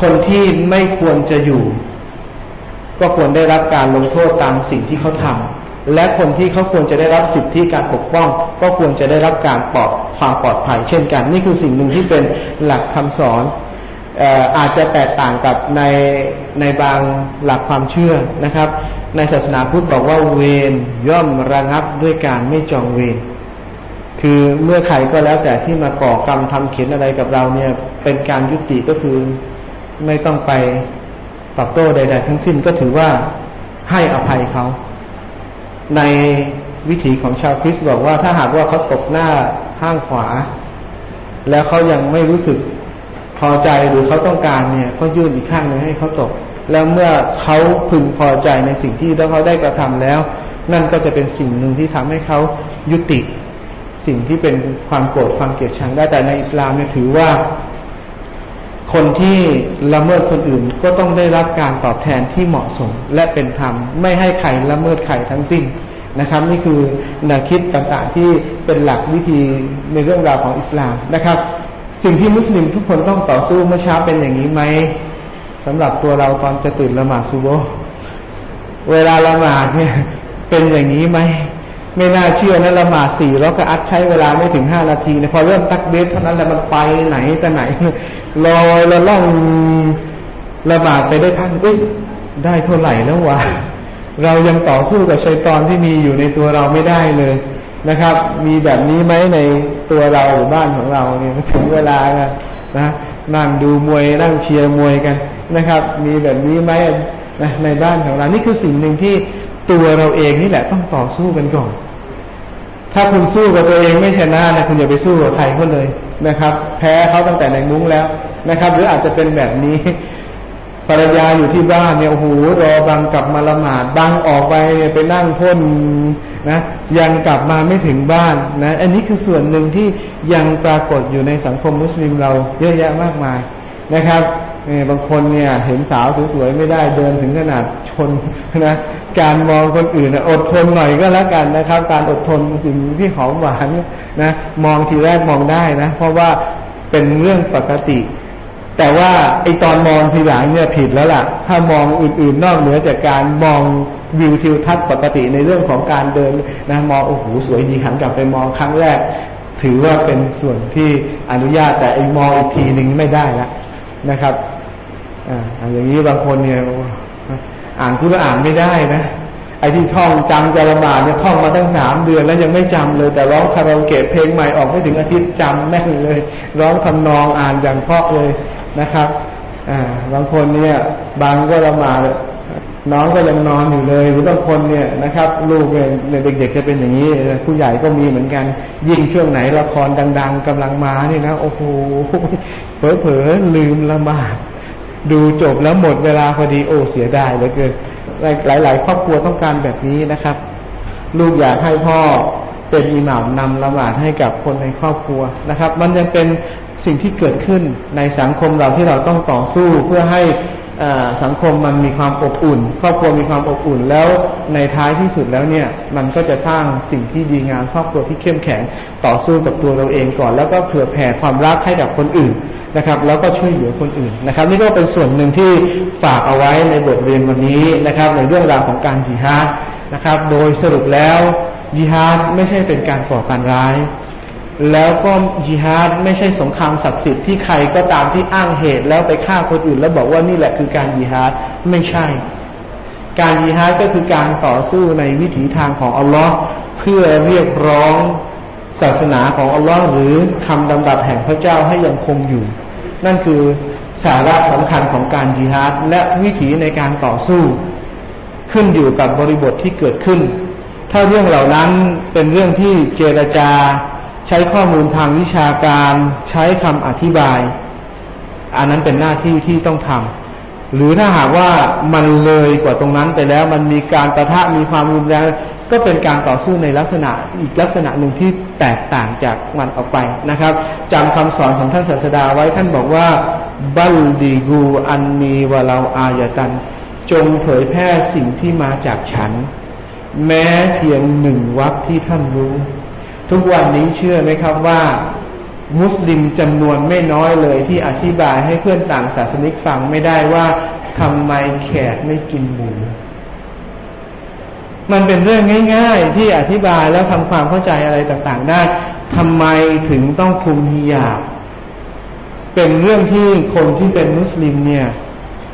คนที่ไม่ควรจะอยู่ ก็ควรได้รับการลงโทษตามสิ่งที่เขาทำและคนที่เขาควรจะได้รับสิทธิการปกป้อง ก็ควรจะได้รับการปลอดความปลอดภัยเช่นกัน นี่คือสิ่งหนึ่งที่เป็นหลักคำสอน อาจจะแตกต่างกับในในบางหลักความเชื่อนะครับ ในศาสนาพุทธบอกว่าเวรย่อมระงับด้วยการไม่จองเวรคือเมื่อใครก็แล้วแต่ที่มาก่อกรรมทำเขียนอะไรกับเราเนี่ย เป็นการยุติก็คือไม่ต้องไปตอบโต้ใด ๆ ทั้งสิ้นก็ถือว่าให้อภัยเขา ในวิถีของชาวคริสต์บอกว่าถ้าหากว่าเขาตกหน้าข้างขวา แล้วเขายังไม่รู้สึก อใจหรือเขาต้องการเนี่ย ก็ยื่นอีกข้างหนึ่งให้เขาตก แล้วเมื่อเขาพึงพอใจในสิ่งที่เขาได้กระทำแล้ว นั่นก็จะเป็นสิ่งหนึ่งที่ทำให้เขายุติสิ่งที่เป็นความโกรธความเกลียดชังได้แต่ในอิสลามเนี่ยถือว่า คนที่ละเมิดคนอื่นก็ต้องได้รับการตอบแทนที่เหมาะสมและเป็นธรรม ไม่ให้ใครละเมิดใครทั้งสิ้นนะครับ นี่คือแนวคิดต่างๆที่เป็นหลักวิธีในเรื่องราวของอิสลามนะครับ สิ่งที่มุสลิมทุกคนต้องต่อสู้เมื่อเช้าเป็นอย่างนี้ไหมสำหรับตัวเราตอนจะตื่นละหมาดซูโบเวลาละหมาดเนี่ย เป็นอย่างนี้ไหมไม่น่าเชื่อนะละหมาดสี่แล้วก็อัดใช้เวลาไม่ถึงห้านาทีนะพอเริ่มตักเบสเท่านั้นแล้วมันไปไหนจะไหนลอยละล่องละหมาดไปได้พันเอ้ยได้เท่าไหร่แล้ววะเรายังต่อสู้กับชัยตอนที่มีอยู่ในตัวเราไม่ได้เลย นะครับ มีแบบนี้ไหมในตัวเราหรือบ้านของเราเนี่ยถึงเวลานะนะนั่งดูมวยนั่งเชียร์มวยกันนะครับ มีแบบนี้ไหมนะในบ้านของเรา นี่คือสิ่งหนึ่งที่ตัวเราเองนี่แหละต้องต่อสู้กันก่อน ถ้าคุณสู้กับตัวเองไม่ชนะนะคุณอย่าไปสู้กับใครเขาเลยนะครับ แพ้เขาตั้งแต่ในมุ้งแล้วนะครับ หรืออาจจะเป็นแบบนี้ ภรรยาอยู่ที่บ้านเนี่ยโอ้โหรอบังกลับมาละหมาดบังออกไปเนี่ยไปนั่งพ่นนะยังกลับมาไม่ถึงบ้านนะอันนี้คือส่วนหนึ่งที่ยังปรากฏอยู่ในสังคมมุสลิมเราเยอะแยะมากมายนะครับเนี่ยบางคนเนี่ยเห็นสาวสวยๆไม่ได้เดินถึงขนาดชนนะการมองคนอื่นอดทนหน่อยก็แล้วกันนะครับ การอดทนสิ่งที่หอมหวานนะมองทีแรกมองได้นะ เพราะว่าเป็นเรื่องปกติ แต่ว่าไอตอนมองทีหลังเนี่ยผิดแล้วล่ะ ถ้ามองอื่นๆ นอกเหนือจากการมองวิวทิวทัศน์ปกติในเรื่องของการเดินนะมองโอ้โหสวยดีหันกลับไปมองครั้งแรก ถือว่าเป็นส่วนที่อนุญาตแต่ไอมองอีกทีหนึ่งไม่ได้ละนะครับอ่าอย่างนี้บางคนเนี่ยอ่านคุณอ่านไม่ได้นะไอ้ที่ท่องจำจะละบาดเนี่ยท่องมาตั้งสามเดือนแล้วยังไม่จำเลย แต่ร้องคาราโอเกะเพลงใหม่ออกไม่ถึงอาทิตย์จำแม่นเลย ร้องทำนองอ่านอย่างเพาะเลย นะครับบางคนเนี่ย บางก็ละหมาดน้องก็ยังนอนอยู่เลยหรือบางคนเนี่ยนะครับ ลูกเนี่ยเด็กๆจะเป็นอย่างนี้ ผู้ใหญ่ก็มีเหมือนกัน ยิ่งช่วงไหนละครดัง ๆกำลังมานี่นะโอ้โหเผลอๆลืมละหมาดดูจบแล้วหมดเวลาพอดีโอ้เสียดายเหลือเกินหลายๆครอบครัวต้องการแบบนี้นะครับ ลูกอยากให้พ่อเป็นอิหม่ามนำละหมาดให้กับคนในครอบครัวนะครับ มันยังเป็น สิ่งที่เกิดขึ้นในสังคมเราที่เราต้องต่อสู้เพื่อให้สังคมมันมีความอบอุ่น ครอบครัวมีความอบอุ่นแล้วในท้ายที่สุดแล้วเนี่ยมันก็จะสร้างสิ่งที่ดีงามครอบครัวที่เข้มแข็งต่อสู้กับตัวเราเองก่อน แล้วก็เผื่อแผ่ความรักให้กับคนอื่นนะครับ แล้วก็ช่วยเหลือคนอื่นนะครับ นี่ก็เป็นส่วนหนึ่งที่ฝากเอาไว้ในบทเรียนวันนี้นะครับ ในเรื่องราวของการจิฮาดนะครับ โดยสรุปแล้วจิฮาดไม่ใช่เป็นการก่อการร้าย แล้วก็จิฮาดไม่ใช่สงครามศักดิ์สิทธิ์ที่ใครก็ตามที่อ้างเหตุแล้วไปฆ่าคนอื่น แล้วบอกว่านี่แหละคือการจิฮาดไม่ใช่ การจิฮาดก็คือการต่อสู้ในวิถีทางของอัลลอฮ์เพื่อเรียกร้องศาสนาของอัลลอฮ์หรือคำดำดับแห่งพระเจ้าให้ยังคงอยู่ นั่นคือสาระสำคัญของการจิฮาดและวิถีในการต่อสู้ ขึ้นอยู่กับบริบทที่เกิดขึ้น ถ้าเรื่องเหล่านั้นเป็นเรื่องที่เจรจา ใช้ข้อมูลทางวิชาการ ใช้คำอธิบาย อันนั้นเป็นหน้าที่ที่ต้องทำหรือถ้าหากว่ามันเลยกว่าตรงนั้นไปแล้ว มันมีการประทะมีความรุนแรงก็เป็นการต่อสู้ในลักษณะอีกลักษณะหนึ่งที่แตกต่างจากมันออกไปนะครับจำคำสอนของท่านศาสดาไว้ท่านบอกว่าบัลดีกูอันนีวะเราอายตัน จงเผยแพร่สิ่งที่มาจากฉัน แม้เพียงหนึ่งวักที่ท่านรู้ ทุกวันนี้เชื่อไหมครับว่า มุสลิมจำนวนไม่น้อยเลยที่อธิบายให้เพื่อนต่างศาสนิกฟังไม่ได้ว่าทำไมแขกไม่กินหมูมันเป็นเรื่องง่าย ๆ ที่อธิบายแล้วทำความเข้าใจอะไรต่างๆได้ทำไมถึงต้องคุมฮิญาบเป็นเรื่องที่คนที่เป็นมุสลิมเนี่ย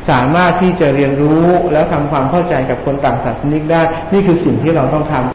สามารถที่จะเรียนรู้แล้วทำความเข้าใจกับคนต่างศาสนิกได้ นี่คือสิ่งที่เราต้องทำ